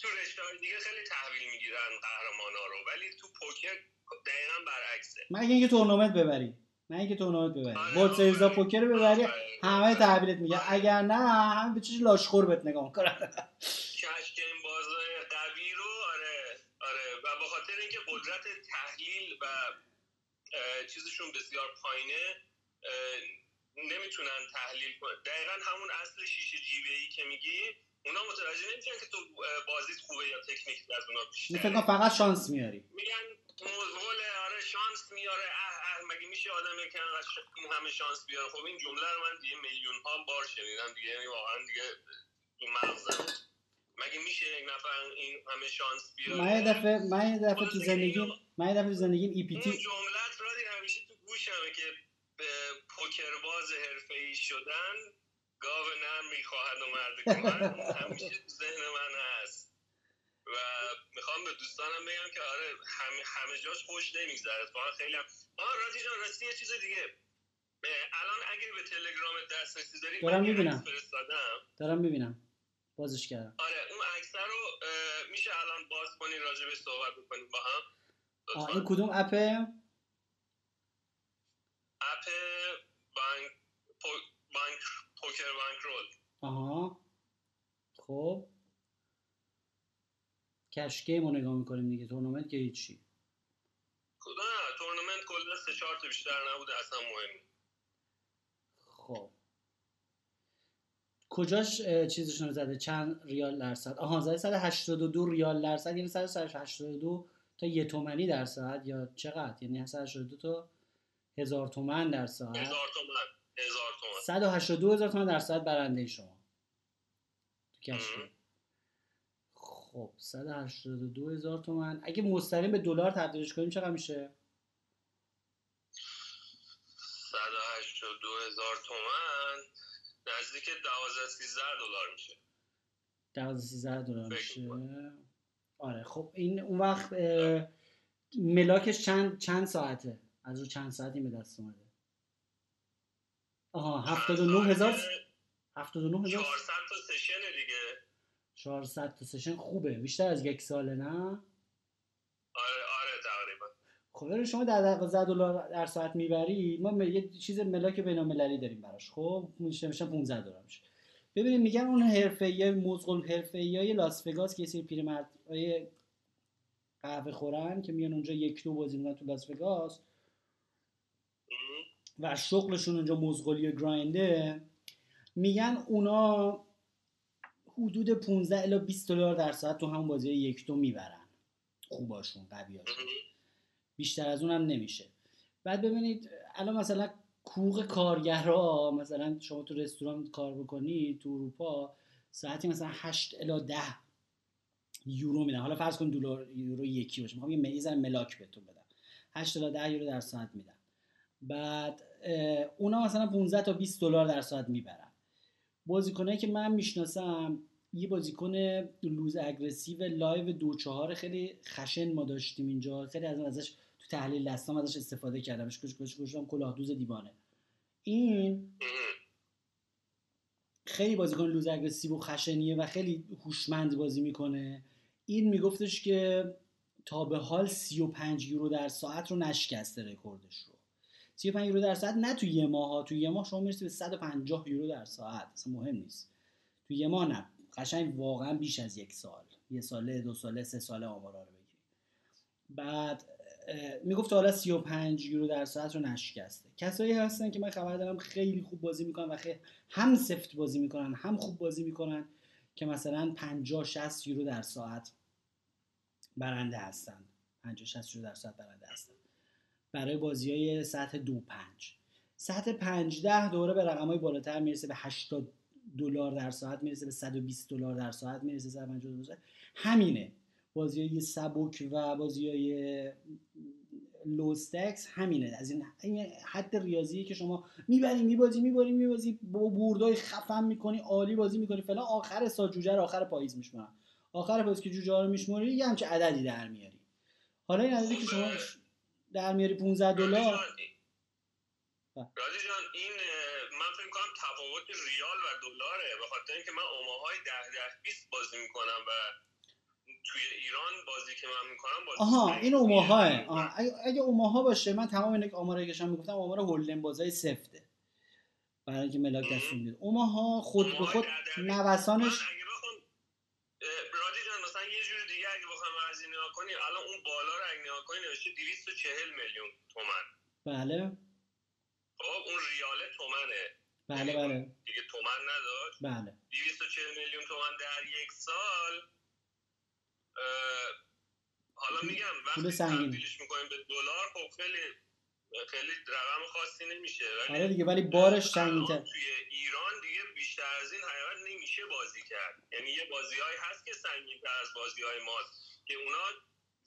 تو رشته های دیگه خیلی تحویل می‌گیرن قهرمان ها رو ولی تو پوکر دقیقا برعکسه. مگه اینکه تورنمنت ببری؟ من اینکه تورنمنت ببری؟ آره، World Series آفرین. پوکر رو ببری. همه تحویلت میگه آره. اگر نه همه به چش لاشخور بهت نگاه می‌کنن. بازای قوی رو آره آره و به خاطر اینکه قدرت تحلیل و چیزشون بسیار پایینه نمی‌تونن تحلیل کنن دقیقا همون اصل شیشه جیوه ای که میگی اونا متوجه نمیشن که تو بازیت خوبه یا تکنیک از اونا این بیشتره فقط شانس میاری. میگن موزغوله آره شانس میاره اه اه مگه میشه آدم که این همه شانس بیاره؟ خب این جمله رو من دیگه میلیون ها بار شنیدم دیگه یعنی واقعا دیگه تو مغزم مگه میشه یک نفر این همه شانس بیاره؟ من یه دفعه من یه دفعه تو اینو- من یه دفعه تو زندگیم ای پی تی جملت را همیشه تو گوشمه که به پوکرباز حرفه‌ای شدن گاو نر می‌خواهد و مرد کمر همیشه تو ذهن من هست. و می‌خوام به دوستانم بگم که آره همه, همه جاش خوش نمیگذره. اتفاقا خیلی هم آه راجی جان راستی یه چیز دیگه. الان اگه به تلگرام دسترسی داری دارم می‌بینم. دارم می‌بینم. بازش کردم. آره اون عکس رو میشه الان باز کنی راجع به صحبت بکنیم با هم؟ آه. این کدوم app ه app بانک پو... بانک پوکر bankroll. آها. خب. cash game رو نگاه می‌کنیم دیگه تورنمنت که هیچی. کدوم نه تورنمنت کلا سه چهار تا بیشتر نبوده اصلا مهم. خب. کجاش چیزشون رو زده؟ چند ریال درصد؟ آها زده 182 ریال درصد یعنی 182 تا یه تومنی در ساعت یا چقدر؟ یعنی 182 تا هزار تومن در ساعت هزار تومن هزار تومن. 182 هزار تومن در ساعت برنده شما. تو. خب 182 هزار تومن. اگه مستقیم به دلار تبدیلش کنیم چقدر میشه؟ 182 هزار تومن. نزدیک 12 13 دلار میشه. 12 13 دلار میشه. آره خب این اون وقت ملاکش چند چند ساعته؟ از رو چند ساعتی به دست اومده؟ آها 79 هزار 79 هزار 400 تا سشن دیگه. 400 تا سشن خوبه. بیشتر از یک ساله نه؟ خب شما در 12 دلار در ساعت می‌بری ما یه چیز ملاک بین‌المللی داریم براش. خب میشه میشه 15 دلار میشه. ببینید میگن اون حرفه‌ای مزغول حرفه‌ای لاس وگاس که یه سری پیرمردای قهوه خورن که میان اونجا یک دو بازی می‌کنن تو لاس وگاس مم. و شغلشون اونجا مزغولی و گراینده میگن اونا حدود 15 الی 20 دلار در ساعت تو همون بازی یک دو می‌برن. خوباشون قویاشون. بیشتر از اونم نمیشه. بعد ببینید الان مثلا حقوق کارگرها مثلا شما تو رستوران کار بکنی تو اروپا ساعتی مثلا 8 الی 10 یورو میدن. حالا فرض کن دلار یورو یکی باشه. می‌خوام یه ذره ملاک بهتون بدم. 8 الی 10 یورو در ساعت میدن. بعد اونا مثلا 15 تا 20 دلار در ساعت می‌برن. بازیکنایی که من می‌شناسم یه بازیکن loose aggressive live دو چهار خیلی خشن ما داشتیم اینجا. خیلی از ازش تو تحلیل دستام ازش استفاده کردم. کش کش کش کلاه دوز دیوانه. این خیلی بازیکن loose aggressive و خشنیه و خیلی هوشمند بازی می‌کنه. این میگفتش که تا به حال 35 یورو در ساعت رو نشکسته رکوردش رو. 35 یورو در ساعت نه تو یه ماه تو یه ماه شما می‌رسی به 150 یورو در ساعت. اصلا مهم نیست. تو یه ماه نه. قشنگ واقعا بیش از یک سال. یه ساله دو ساله سه ساله آمارا رو بگیری. بعد می‌گفت حالا 35 یورو در ساعت رو نشکسته کسایی هستن که من خبر دارم خیلی خوب بازی می‌کنن و خیلی هم سفت بازی می‌کنن هم خوب بازی می‌کنن که مثلا 50 60 یورو در ساعت برنده هستن. 50 60 یورو در ساعت برنده هستن. برای بازی های سطح دو پنج. سطح 5 ده دوره به رقم های بالاتر می‌رسه به 80 دلار در ساعت می‌رسه به 120 دلار در ساعت می‌رسه 150 دلار همینه. بازی های سبک و بازی های لوستکس همینه. از این حد ریاضی که شما می‌بری میبازی می‌بری میبازی با بوردای خفن می‌کنی عالی بازی می‌کنی. فلان آخر سال جوجه رو آخر پاییز میشمارن آخر پاییز که جوجه رو میشماری یه همچه عددی در میاری. حالا این عددی که شما در میاری 15 دلار. رادی جان این من فکر کنم تفاوت ریال و دلاره. به خاطر اینکه من اوماهای 10 10 20 بازی می‌کنم و توی ایران بازی که من می‌کنم بازی آها این اوماها اگه, اگه اوماها باشه من تمام این آمارایی که می‌گفتم آمار هولدن بازای سفته. برای اینکه ملاک دستون میده اوماها خود به خود نوسانش رادی جان مثلا یه جور دیگه اگه بخوام از این نگاه کنی الان اون بالا رو اگه نگاه کنی نوشته 240 میلیون تومن. بله. خب اون ریاله تومنه. بله بله. دیگه تومن نداشت. بله. 240 میلیون تومن در یک سال. حالا میگم وقتی تبدیلش می‌کنیم به دلار خب خیلی خیلی رقم خاصی نمیشه. ولی آره دیگه ولی بارش سنگین‌تر. توی ایران دیگه بیشتر از این حقیقت نمیشه بازی کرد. یعنی یه بازیهایی هست که سنگین‌تر از بازیهای ماست که اونا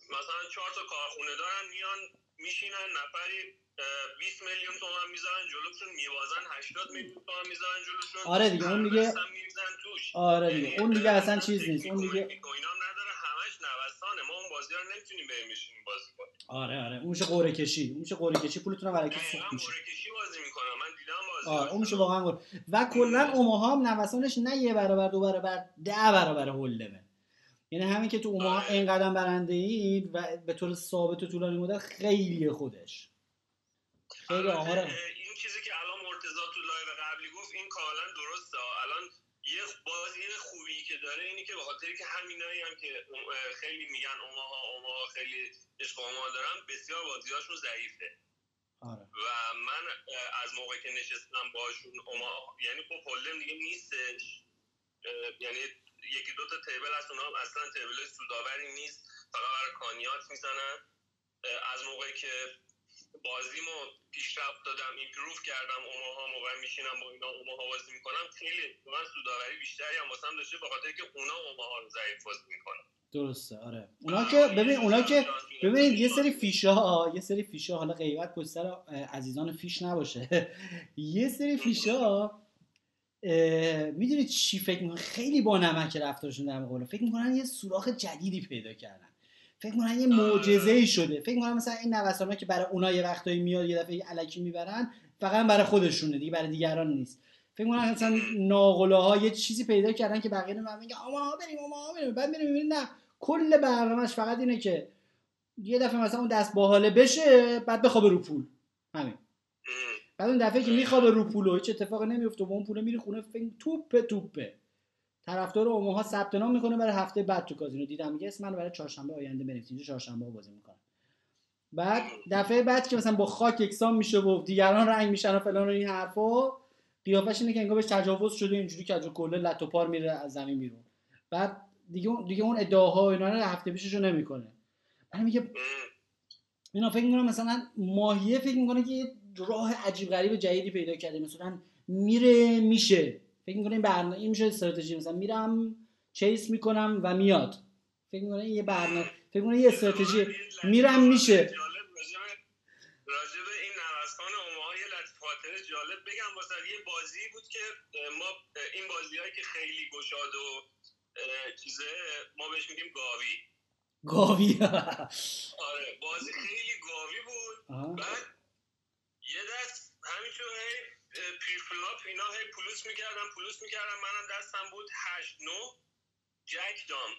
مثلا چهار تا کارخونه دارن میان میشینن نفری 20 میلیون تومان می‌ذارن جلوشون میوازن 80 میلیون تومان می‌ذارن جلوشون آره دیگه اون دیگه آره دیگه یعنی اون دیگه اصلا چیز نیست. اون دیگه اینام نداره همش نوسانه ما اون بازی رو نمی‌تونیم بریم بشینیم بازی کنیم. آره آره. اون میشه قرعه کشی. اون میشه قرعه کشی. پولتون رو برای سوخت میشه؟ قرعه کشی بازی می‌کنم. من دیدم بازی آره اون میشه واقعا قرعه و کلا اوماها هم نوسانش نه یه برابر دو برابر ده برابر هولمه یعنی همین که تو اوماها آره. این قدر برنده اید و به طور ثابت و طولانی مدت خیلی خودش. خیلی آمار این چیزی که الان مرتضی تو live قبلی گفت این کاملا درسته. الان یه بازی خوبی که داره اینی که به خاطر که همینایی هم که خیلی میگن Omaha Omaha خیلی عشق اوماها دارن بسیار بازیهاشون ضعیفه. آره. و من از موقع که نشستم باشون اوما یعنی خب hold'em دیگه نیستش. یعنی یکی دو تا تیبل هست اونا هم اصلا تیبل سوداوری نیست فقط برای کانیات می‌زنن. از موقعی که بازیمو پیشرفت دادم ایمپروف کردم اوماها و میشینم با اینا اوماها بازی می‌کنم خیلی من سوداوری بیشتری هم واسم داشته به خاطر که اونا اوماها رو ضعیف بازی می‌کنن. درسته آره. اونا که ببین اونا که ببینید یه سری فیشا یه سری فیشا حالا غیبت پشت سر عزیزان فیش نباشه. یه سری فیشا می‌دونید چی فکر می‌کنن خیلی با نمک رفتارشون در مقابل. فکر می‌کنن یه سوراخ جدیدی پیدا کردن. فکر می‌کنن یه معجزه ای شده. فکر می‌کنن مثلا این نوسانا که برای اونا یه وقتایی میاد یه دفعه الکی می‌برن فقط برای خودشونه دیگه برای دیگران نیست. فکر می‌کنن مثلا ناقله ها یه چیزی پیدا کردن که بقیه من میگن آما بریم آما بریم. بعد میریم می‌بینید نه. کل برنامهش فقط اینه که یه دفعه مثلا اون دست باحاله بشه بعد بخوابه رو پول. همین. بعد اون دفعه که میخوابه رو پول و هیچ اتفاقی نمیفته و اون پول میری خونه فکر توپه توپه. طرفدار اوماها ثبت نام می‌کنه برای هفته بعد تو کازینو. دیدم میگه اسم منو برای چهارشنبه آینده بنویسید. اینجا چهارشنبه بازی می‌کنه بعد دفعه بعد که مثلا با خاک یکسان میشه و دیگران رنگ میشن و فلان و این حرفا قیافش اینه که انگار بهش تجاوز شده اینجوری که از کله لط و پار میره از زمین بیرون. بعد دیگه اون دیگه اون ادعاها و اینا رو هفته پیششو نمی‌کنه. بعد میگه اینا فکر می‌کنم مثلا ماهیه فکر می‌کنه که راه عجیب غریب جدیدی پیدا کرده. مثلا میره میشه. فکر می‌کنه این برنامه این میشه استراتژی. مثلا میرم چیس می‌کنم و میاد. فکر می‌کنه یه برنامه فکر می‌کنه یه استراتژی. میرم میشه. جالب راجب این نوسان اوماها یه لطفات جالب بگم. واسه یه بازی بود که ما این بازی که خیلی گشاد و چیزه ما بهش میگیم گاوی. گاوی. آره بازی خیلی گاوی بود. آها. بعد یه دست همینجور هی اه، preflop اینا هی پلوس می‌کردم پلوس می‌کردم منم دستم بود هشت نو jack دام.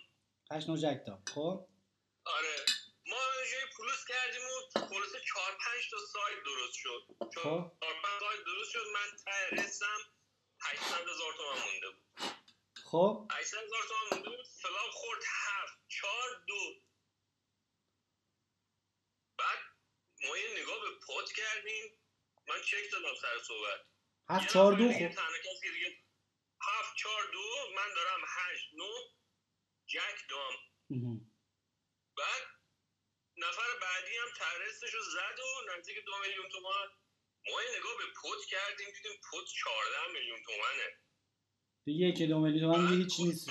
هشت نو jack دام. خب؟ آره. ما یه جایی پلوس کردیم و خلاصه چهار پنج تا side درست شد. خب. چهار پنج side درست شد. من ته rest م 800 هزار تومن مونده بود. خب؟ 800 هزار تومن مونده بود. flop خورد هفت چهار دو. بعد ما یه نگاه به pot کردیم. من چک دادم سر صحبت. هفت چهار دو خب. هفت چهار دو من دارم هشت نو jack دام. بعد نفر بعدی هم rest ش رو زد و نزدیک دو میلیون تومن ما یه نگاه به پت کردیم دیدیم پت 14 میلیون تومنه. دیگه که دو میلیون تومن هیچ نیست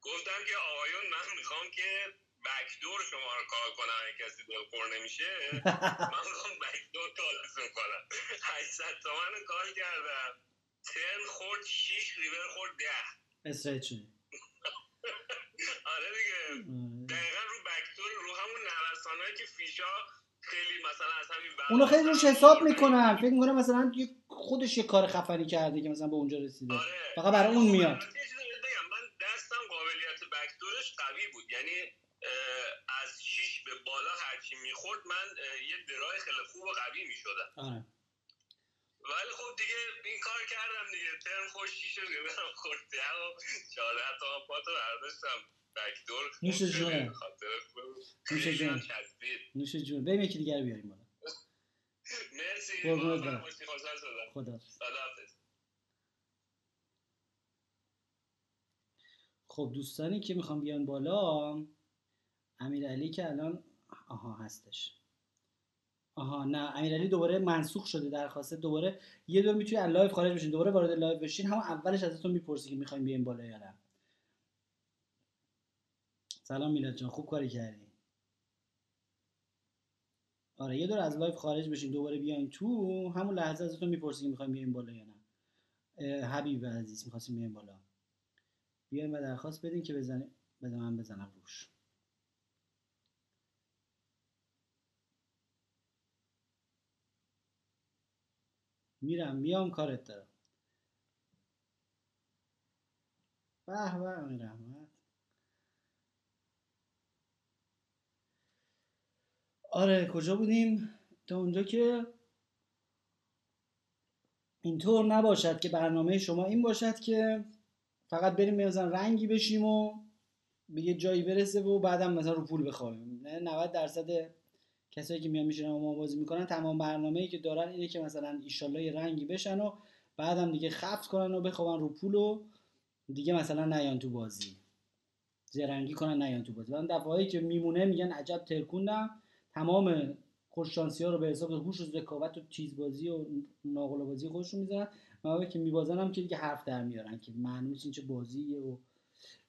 گفتم که آقایون من می‌خوام که بکدور شما رو کار کنم اگه کسی دلخور نمیشه من می‌خوام بکدور کارتون کنم 800 تومن رو کار کردم. ترن خورد 6 ریور خورد 10 استریت شده آره دیگه. آره. دقیقا رو بکتور رو همون نوسانهایی که فیشا خیلی مثلا از همین اونا خیلی روش حساب می‌کنن. فکر می‌کنه مثلا خودش یه کار خفنی کرده که مثلا به اونجا رسیده. آره. فقط برای اون میاد. من دستم قابلیت بکتورش قوی بود. یعنی از شیش به بالا هرچی می‌خورد من یه درای خیلی خوب و قوی می‌شدم. آره. ولی خب دیگه این کار کردم دیگه. ترم خوش شیش رو گرفتم خورد و چهارده تا پاتو برداشتم. بکدور نوش خوب. نوش. چسبید. نوش جون. بریم یکی دیگر بیاریم بالا. مرسی. قربونت موفق برم. خدا خب دوستانی که می‌خوام بیان بالا امیرعلی که الان آها هستش. آها نه امیرعلی دوباره منسوخ شده درخواسته دوباره یه دور می‌تونی از live خارج بشین دوباره وارد live بشین همون اولش ازتون می‌پرسی که می‌خوایم بیایم بالا یا نه. سلام میلاد جان خوب کاری کردی. آره یه دور از live خارج بشین دوباره بیاین تو همون لحظه ازتون می‌پرسی که می‌خوایم بیایم بالا یا نه. حبیب عزیز می‌خواستیم بیایم بالا. بیاین و درخواست بدین که بزنیم بده من بزنم روش. میرم میام کارت دارم. به به امیر احمد. آره کجا بودیم؟ تا اونجا که اینطور نباشد که برنامه شما این باشد که فقط بریم مثلا رنگی بشیم و به یه جایی برسه و بعدم مثلا رو پول بخوابیم. نه 90 درصد کسایی که میان میشینن و ما بازی می‌کنن تمام برنامه ای که دارن اینه که مثلا ایشالله یه رنگی بشن و بعدم دیگه خفت کنن و بخوابن رو پول و دیگه مثلا نیان تو بازی. زرنگی کنن نیان تو بازی. من دفعهایی که میمونه میگن عجب ترکوندم تمام خوششانسی ها رو به حساب هوش و ذکاوت و چیز بازی و ناقل بازی خودشون می‌زنن. و که میبازن هم که دیگه حرف در میارن که معلوم نیست چه بازیه و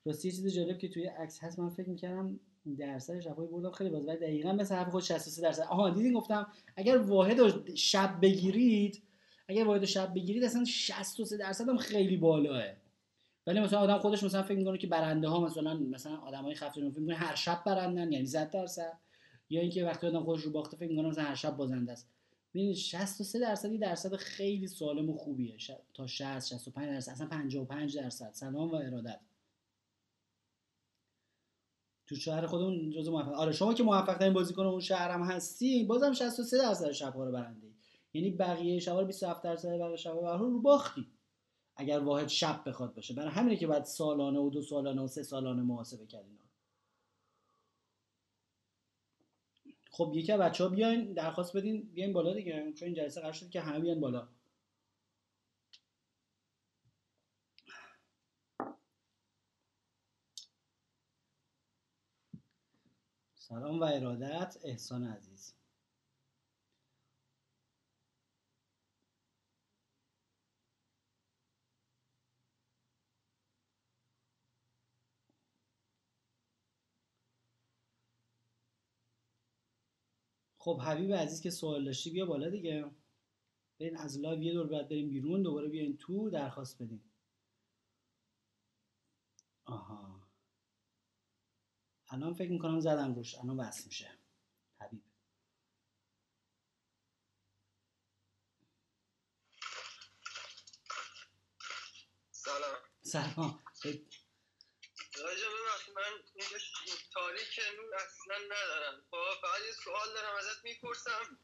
راستی چیز جالب که توی عکس هست من فکر می‌کردم درصد شبای بردم. خیلی باز. ولی دقیقا مثل حرف خود 63 درصد. آها دیدین گفتم اگر واحد شب بگیرید اگر واحد شب بگیرید اصلا 63 درصد هم خیلی بالاه. ولی مثلا آدم خودش مثلا فکر می‌کنه که برنده ها مثلا مثلا آدمای خفته فکر می‌کنه هر شب برندن یعنی 100 درصد. یا اینکه وقتی آدم خودش رو باخته فکر می‌کنه مثلا هر شب بازنده است. ببینید 63 درصد یه درصد خیلی سالم و خوبیه. تا 60 65 درصد اصلا 55 درصد. سلام و ارادت. تو شهر خودمون جزو موفق آره شما که موفق ترین بازیکن اون شهر هم هستی بازم 63 درصد شب‌ها رو برنده یعنی بقیه شب‌ها رو 27 درصد بقیه شب‌ها رو باختی اگر واحد شب بخواد باشه. برای همینه که بعد سالانه و دو سالانه و سه سالانه محاسبه کردین. خب یکی بچه ها بیاین درخواست بدین بیاین بالا دیگه. چون این جلسه قرار شد که همه بیان بالا. سلام و ارادت احسان عزیز. خب حبیب عزیز که سوال داشتی بیا بالا دیگه. برین از لایو یه دور بعد بریم بیرون دوباره بیاین تو درخواست بدین. آها. الان فکر می‌کنم زدم روش. الان وصل میشه. حبیب. سلام. سلام. من تاریک نور اصلا ندارم. خب فقط یه سوال دارم ازت می‌پرسم.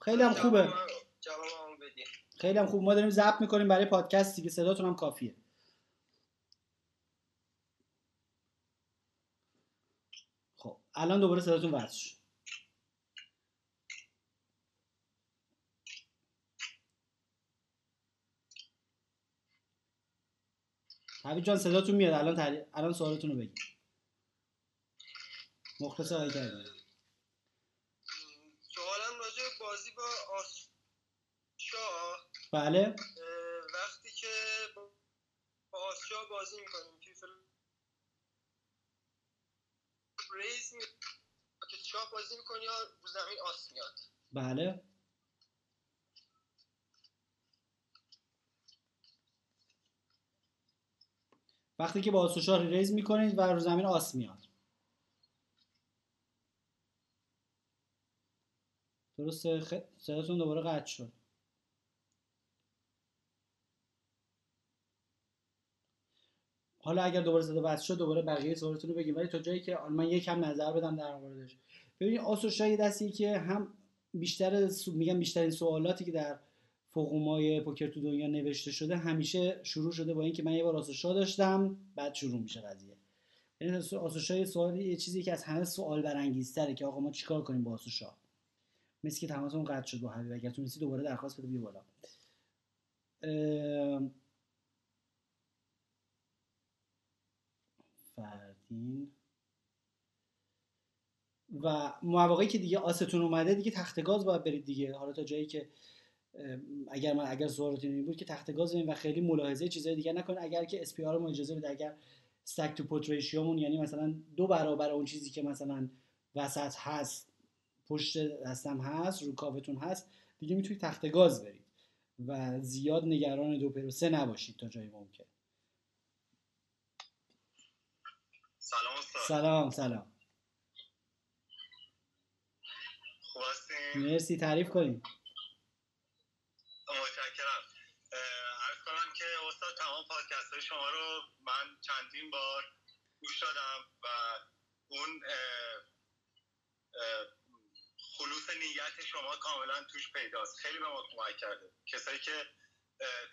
خیلی هم خوبه. جوابمو بدی. خیلی هم خوب. ما داریم ضبط می‌کنیم برای پادکست دیگه. صداتون هم کافیه خب الان دوباره صداتون وصل شد. حبیب جان صداتون میاد. الان تری... الان سوالتون رو بگید. مخلص آقای کردیم سوالم راجع به بازی با آسیا. بله. وقتی که با آسیا بازی می‌کنیم که ریز می که چاپ بازی می‌کنی یا رو زمین آس میاد؟ بله. وقتی که با آسوشار ریز می‌کنید و رو زمین آس میاد. درسته؟ خ... صداتون دوباره قطع شد. حالا اگر دوباره صدا وصل شد دوباره بقیه سوالتون رو بگیم ولی تا جایی که من یکم نظر بدم در موردش. ببینید آسوشا یه دستیه که هم بیشتر میگم بیشترین سوالاتی که در فوقومای پوکر تو دنیا نوشته شده همیشه شروع شده با اینکه من یه بار آسوشا داشتم بعد شروع میشه قضیه. یعنی آسوشا یه سوالی یه چیزی که از همه سوال برانگیزتره که آقا ما چیکار کنیم با آسوشا مثل که تماسمون قطع شد با حبیب. اگر تونستی دوباره درخواست بده بیا بالا. فردین. و مواقعی که دیگه آس‌تون اومده دیگه تخت گاز باید برید دیگه. حالا تا جایی که اگر من اگر سوالتون این بود که تخت گاز و خیلی ملاحظه چیزای دیگه نکنید. اگر که SPR اجازه بده اگر stack to pot ratio مون یعنی مثلا دو برابر اون چیزی که مثلا وسط هست پشت دستم هست رو کاوتون هست دیگه می‌تونید تخت گاز برید. و زیاد نگران دو پر و سه نباشید تا جای ممکن. سلام استاد. سلام سلام. خوب هستین؟ مرسی تعریف کنید متشکرم. عرض کنم که استاد تمام پادکست های شما رو من چندین بار گوش دادم و اون خلوص نیت شما کاملا توش پیداست. خیلی به ما کمک کرده. کسایی که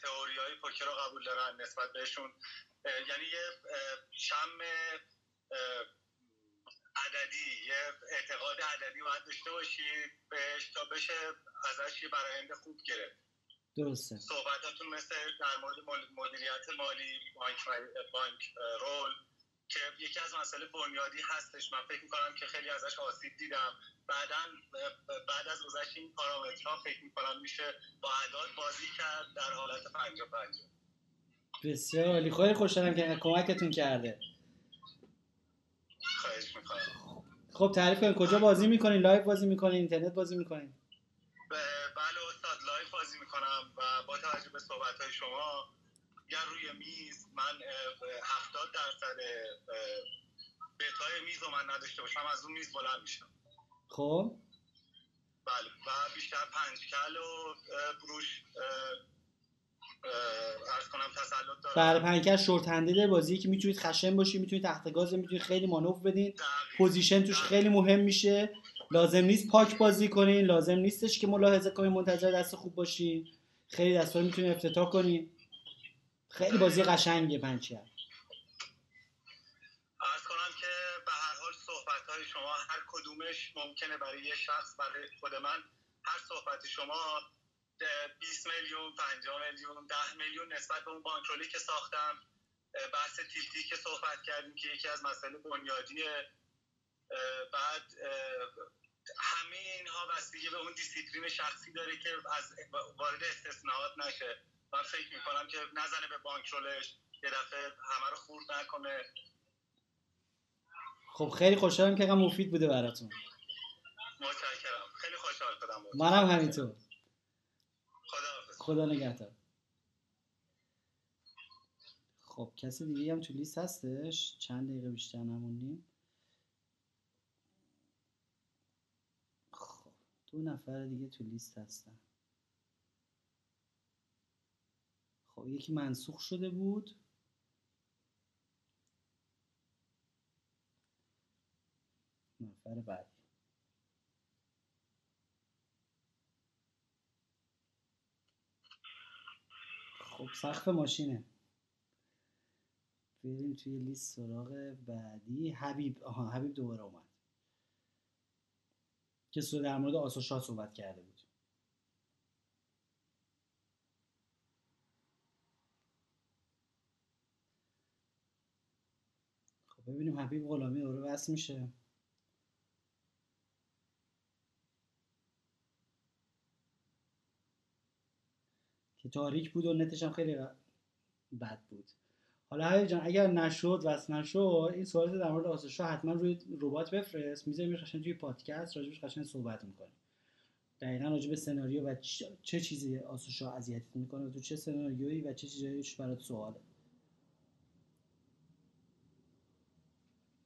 تئوری های پوکر رو قبول دارن نسبت بهشون. یعنی یه شم عددی یه اعتقاد عددی باید داشته باشی بهش تا بشه ازش یه براینده خوب گرفت. درسته. صحبتاتون مثل در مورد مدیریت مالی بانک, بانک رول که یکی از مسائل بنیادی هستش. من فکر می‌کنم که خیلی ازش آسیب دیدم. بعدا بعد از گذشت این پارامترها فکر می‌کنم میشه با اعداد بازی کرد در حالت پنجا پنجا بسیار عالی. خیلی خوشحالم که کمکتون کرده. خواهش می‌کنم. خب تعریف کنید. کجا بازی می‌کنین؟ live بازی می‌کنین؟ اینترنت بازی می‌کنین؟ بله استاد live بازی می‌کنم و با توجه به صحبت های شما اگر روی میز من هفتاد درصد bet های میز رو من نداشته باشم از اون میز بلند میشم. خب. بله و بیشتر پنج کل و بروش ارز کنم تسلط دارم. بله پنکر شورت هندل بازی که می‌تونید خشن باشید می‌تونید تخت گاز می‌تونید خیلی مانور بدین. پوزیشن توش خیلی مهم میشه. لازم نیست پاک بازی کنین لازم نیستش که ملاحظه کنین منتظر دست خوب باشین. خیلی دستا رو می‌تونین افتتاح کنین. خیلی بازی قشنگیه پنچر. عرض کنم که به هر حال صحبت های شما هر کدومش ممکنه برای یه شخص برای خود من هر صحبت شما 20 میلیون 50 میلیون 10 میلیون نسبت به اون bankroll ی که ساختم. بحث tilt ی که صحبت کردیم که یکی از مسائل بنیادیه. بعد همه اینها بستگی به اون دیسیپلین شخصی داره که از وارد استثناءات نشه. من فکر می‌کنم که نزنه به bankroll ش یه دفعه همه رو خورد نکنه. خب خیلی خوشحالم که مفید بوده براتون. متشکرم. خیلی خوشحال شدم. منم همینطور. خدا نگهدار. خب کسی دیگه هم تو لیست هستش؟ چند دقیقه بیشتر نمونیم خب دو نفر دیگه تو لیست هستن. خب یکی منسوخ شده بود. نفر بعدی خب سقف ماشینه. بریم توی لیست سراغ بعدی. حبیب آها حبیب دوباره اومد. که در مورد آسوشا صحبت کرده بود. خب ببینیم حبیب غلامی دوباره بس میشه که تاریک بود و نتش هم خیلی بد بود. حالا حبیب جان اگر نشد وصل نشد این سوالات در مورد آسوشا حتما روی ربات بفرست. می‌ذاریم قشنگ توی پادکست راجبش قشنگ صحبت می‌کنیم دقیقا راجع به سناریو و چه چیزی آسوشا اذیتت می‌کنه تو چه سناریویی و چه چیزی برات سواله؟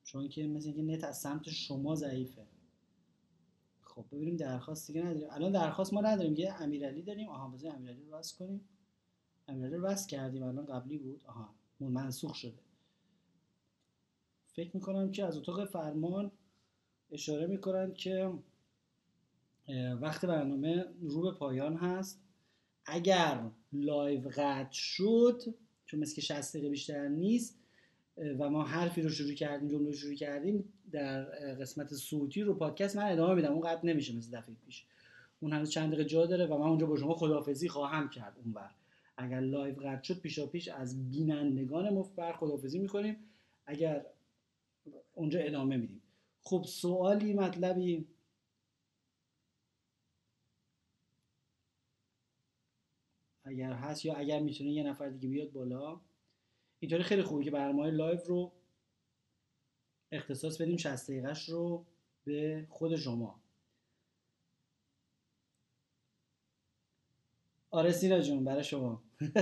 چون که مثل اینکه نت از سمت شما ضعیفه. خب ببینیم درخواست دیگه نداریم. الان درخواست ما نداریم یه امیرعلی داریم. آها بذار امیرعلی رو وصل کنیم. امیرعلی رو وصل کردیم الان قبلی بود. آها منسوخ شده. فکر می‌کنم که از اتاق فرمان اشاره می‌کنن که وقت برنامه رو به پایان هست. اگر live قطع شد چون مثل که 60 دقیقه بیشتر نیست و ما حرفی رو شروع کردیم جمله رو شروع کردیم در قسمت صوتی رو پادکست من ادامه میدم. اون قطع نمیشه مثل دفعه پیش. اون هنوز چند دقیقه جا داره و من اونجا با شما خداحافظی خواهم کرد اونور اگر live قطع شد پیشا پیش از بینندگان محترم خداحافظی می‌کنیم. اگر اونجا ادامه میدیم. خب سوالی مطلبی؟ اگر هست یا اگر می‌تونه یه نفر دیگه بیاد بالا. اینطوری خیلی خوبه که برنامه live رو اختصاص بدیم 60 دقیقش رو به خود شما. آره سینا جون برای شما.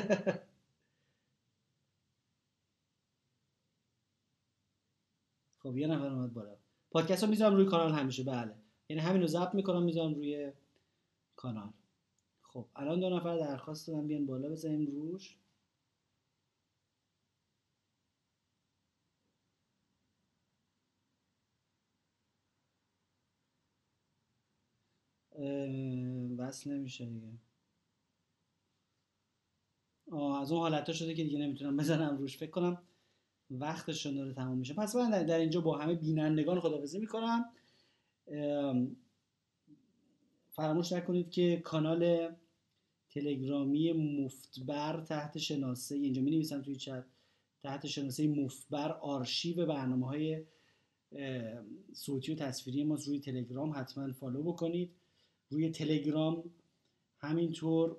خب یه نفر اومد بالا. پادکست رو می‌ذارم روی کانال همیشه بله. یعنی همین رو ضبط می‌کنم می‌ذارم روی کانال. خب الان دو نفر درخواست دادم بیان بالا بزنیم روش. وصل نمیشه دیگه. آه از اون حالت شده که دیگه نمی‌تونم بزنم روش. فکر کنم وقتشون داره تموم میشه. پس من در اینجا با همه بینندگان خدافزی می‌کنم. فراموش نکنید که کانال تلگرامی مفتبر تحت شناسه اینجا می نویسم توی چت تحت شناسه مفتبر آرشیو برنامه های صوتی و تصویری ما روی تلگرام حتما فالو بکنید. روی تلگرام همینطور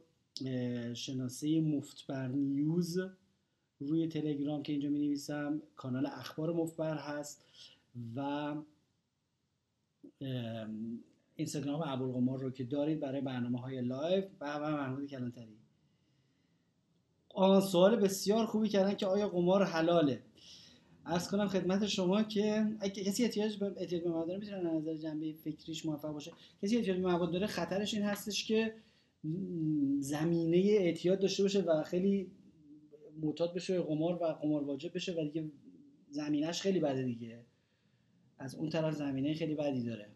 شناسه مفتبر نیوز روی تلگرام که اینجا می نویسم کانال اخبار مفتبر هست و اینستاگرام ابوالقمار رو که دارید برای برنامه های live و و محمود کلانتری. سوال بسیار خوبی کردن که آیا قمار حلاله. عرض کنم خدمت شما که اگه کسی احتیاج به احتیاج به مواد داره می‌تونه نظر جنبه فکریش موفق باشه. کسی احتیاج به مواد داره خطرش این هستش که زمینه اعتیاد داشته باشه و خیلی معتاد بشه قمار و قمار واجب بشه و دیگه زمینش خیلی بده دیگه. از اون طرف زمینه خیلی بدی داره.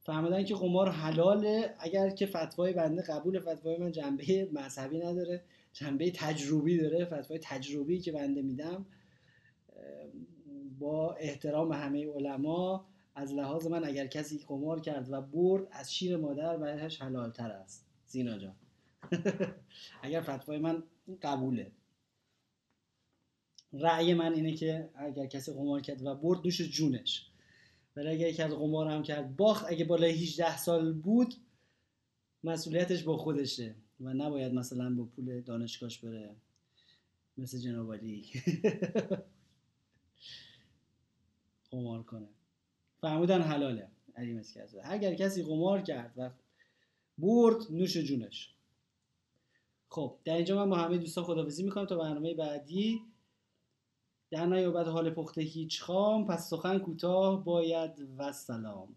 فهمیدن که قمار حلاله اگر که فتوای بنده قبول فتوای من جنبه مذهبی نداره جنبه تجربی داره فتوای تجربی که بنده میدم با احترام همه علما از لحاظ من اگر کسی قمار کرد و برد از شیر مادر برایش حلالتر است. زینا جان. اگر فتوای من قبوله. رأی من اینه که اگر کسی قمار کرد و برد دوش جونش. ولی اگر یکی از قمار هم کرد باخت. اگه بالای 18 سال بود مسئولیتش با خودشه و نباید مثلا با پول دانشگاهش بره. مثل جناب قمار کنه. فرمودن حلاله. علی مسکر اگر کسی قمار کرد و برد نوش جونش. خب در اینجا من با همه دوستان خدافزی می‌کنم. تا برنامه بعدی. در نیابت حال پخته هیچ خام پس سخن کوتاه باید و سلام.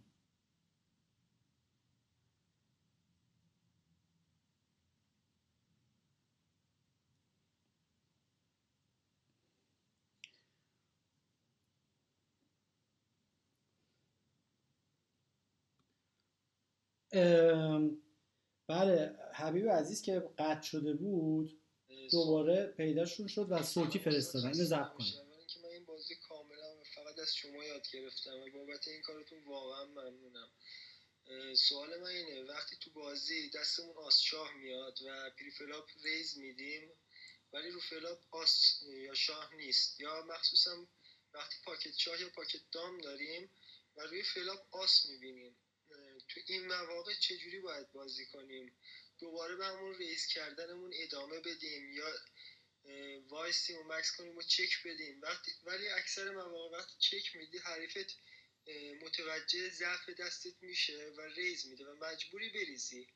بله حبیب عزیز که قطع شده بود دوباره پیداشون شد و صوتی فرستادن. اینو ضبط کنید. که من این بازی کاملا فقط از شما یاد گرفتم و بابت این کارتون واقعا ممنونم. سوال من اینه وقتی تو بازی دستمون آس شاه میاد و preflop raise میدیم ولی رو flop آس یا شاه نیست یا مخصوصا وقتی pocket شاه یا pocket دام داریم و روی flop آس می‌بینیم تو این مواقع چجوری باید بازی کنیم؟ دوباره به همون raise کردنمون ادامه بدیم یا وایسیم و مکث کنیم و چک بدیم؟ وقتی ولی اکثر مواقع چک میدی حریفت متوجه ضعف دستت میشه و raise میده و مجبوری بریزی.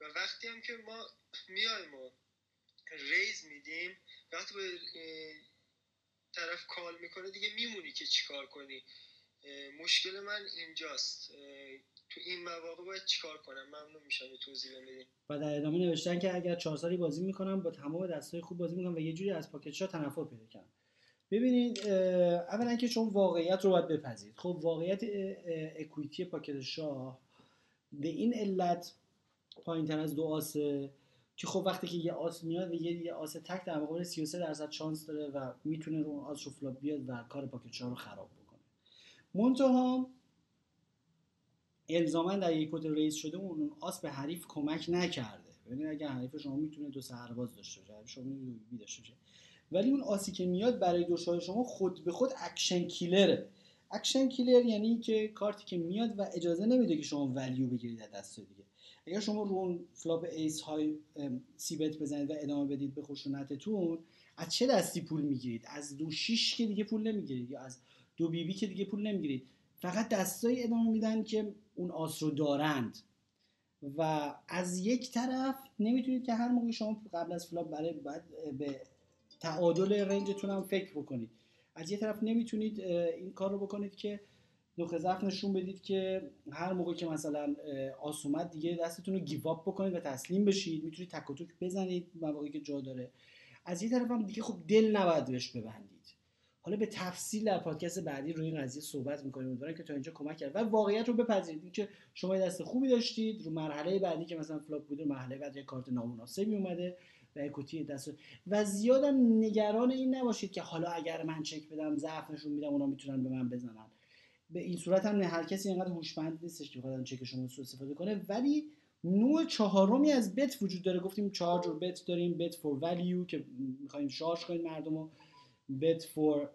و وقتی هم که ما میایم و raise میدیم وقتی به طرف کال می‌کنه دیگه میمونی که چیکار کنی. مشکل من اینجاست. تو این مواقع باید چیکار کنم؟ ممنون میشم یه توضیح بدید و در ادامه نوشتن که اگر چهار سالی بازی می‌کنم با تمام دستای خوب بازی می‌کنم و یه جوری از پاکتشا تنفر پیدا کنم ببینید اولا که چون واقعیت رو باید بپذیرید. خب واقعیت اکویتی پاکت شاه به این علت پایین تر از دو آسه که خب وقتی که یه آس میاد و یه, یه آس تک در مقابل 33 درصد شانس داره و می‌تونه رو آس رو flop بیاد و کار pocket شاه رو خراب بکنه. منتها الزاما در یک pot raise شده اون آس به حریف کمک نکرده. ببینید اگر حریف شما می‌تونه دو سرباز داشته باشه شما می‌تونه داشته باشه. ولی اون آسی که میاد برای دو شاه خود به خود action killer ه. action killer یعنی که کارتی که میاد و اجازه نمیده که شما value بگیرید از دست دیگه. اگر شما رو اون flop ace high c-bet بزنید و ادامه بدید به خشونتتون از چه دستی پول می‌گیرید؟ از دو شیش که دیگه پول نمی‌گیرید یا از دو بی بی که دیگه پول نمی‌گیرید؟ فقط دستایی ادامه میدن که اون آس رو دارند. و از یک طرف نمی‌تونید که هر موقع شما قبل از flop برای باید به تعادل range تون هم فکر بکنید. از یه طرف نمی‌تونید این کار رو بکنید که نقطه ضعف نشون بدید که هر موقع که مثلا آس اومد دیگه دستتون رو give up بکنید و تسلیم بشید. می‌تونید تک توک بزنید مواقعی که جا داره. از یه طرف هم دیگه خب دل نباید بهش ببندید. حالا به تفصیل در پادکست بعدی روی این قضیه صحبت می‌کنیم. امیدوارم که تا اینجا کمک کرد. و واقعیت رو بپذیرید. که شما دست خوبی داشتید. رو مرحله بعدی که مثلا flop بوده مرحله بعد یه کارت نامناسبی اومده و equity دست. و زیادم نگران این نباشید که حالا اگر من چک بدم ضعف نشون میدم اونا می‌تونن به من بزنن. به این صورت هم هر کسی اینقدر هوشمند نیستش که بخواد چک شما سو استفاده کنه. ولی نوع چهارمی از bet وجود داره. گفتیم چهار جور bet داریم. bet for value که می‌خوایم شارژ کنیم مردم bet for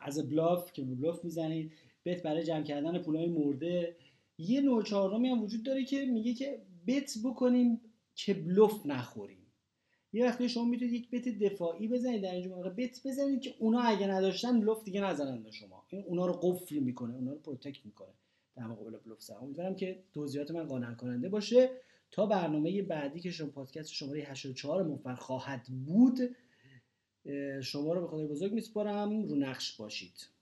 as bluff که bluff می‌زنید bet برای جمع کردن پولای مرده. یه نوع چهارمی هم وجود داره که میگه که bet بکنیم که بلوف نخوریم. یه وقتی شما می‌تونید یک bet دفاعی بزنید در اینجا موقع bet بزنید که اونا اگه نداشتن بلوف دیگه نزنن به شما. این اونا رو قفل می‌کنه اونا رو protect می‌کنه در مقابل بلوف سر امیدوارم که توضیحات من قانع کننده باشه. تا برنامه بعدی که شما پادکست شماره 84 مفر خواهد بود شما رو به خدای بزرگ میسپارم. رو نقش باشید.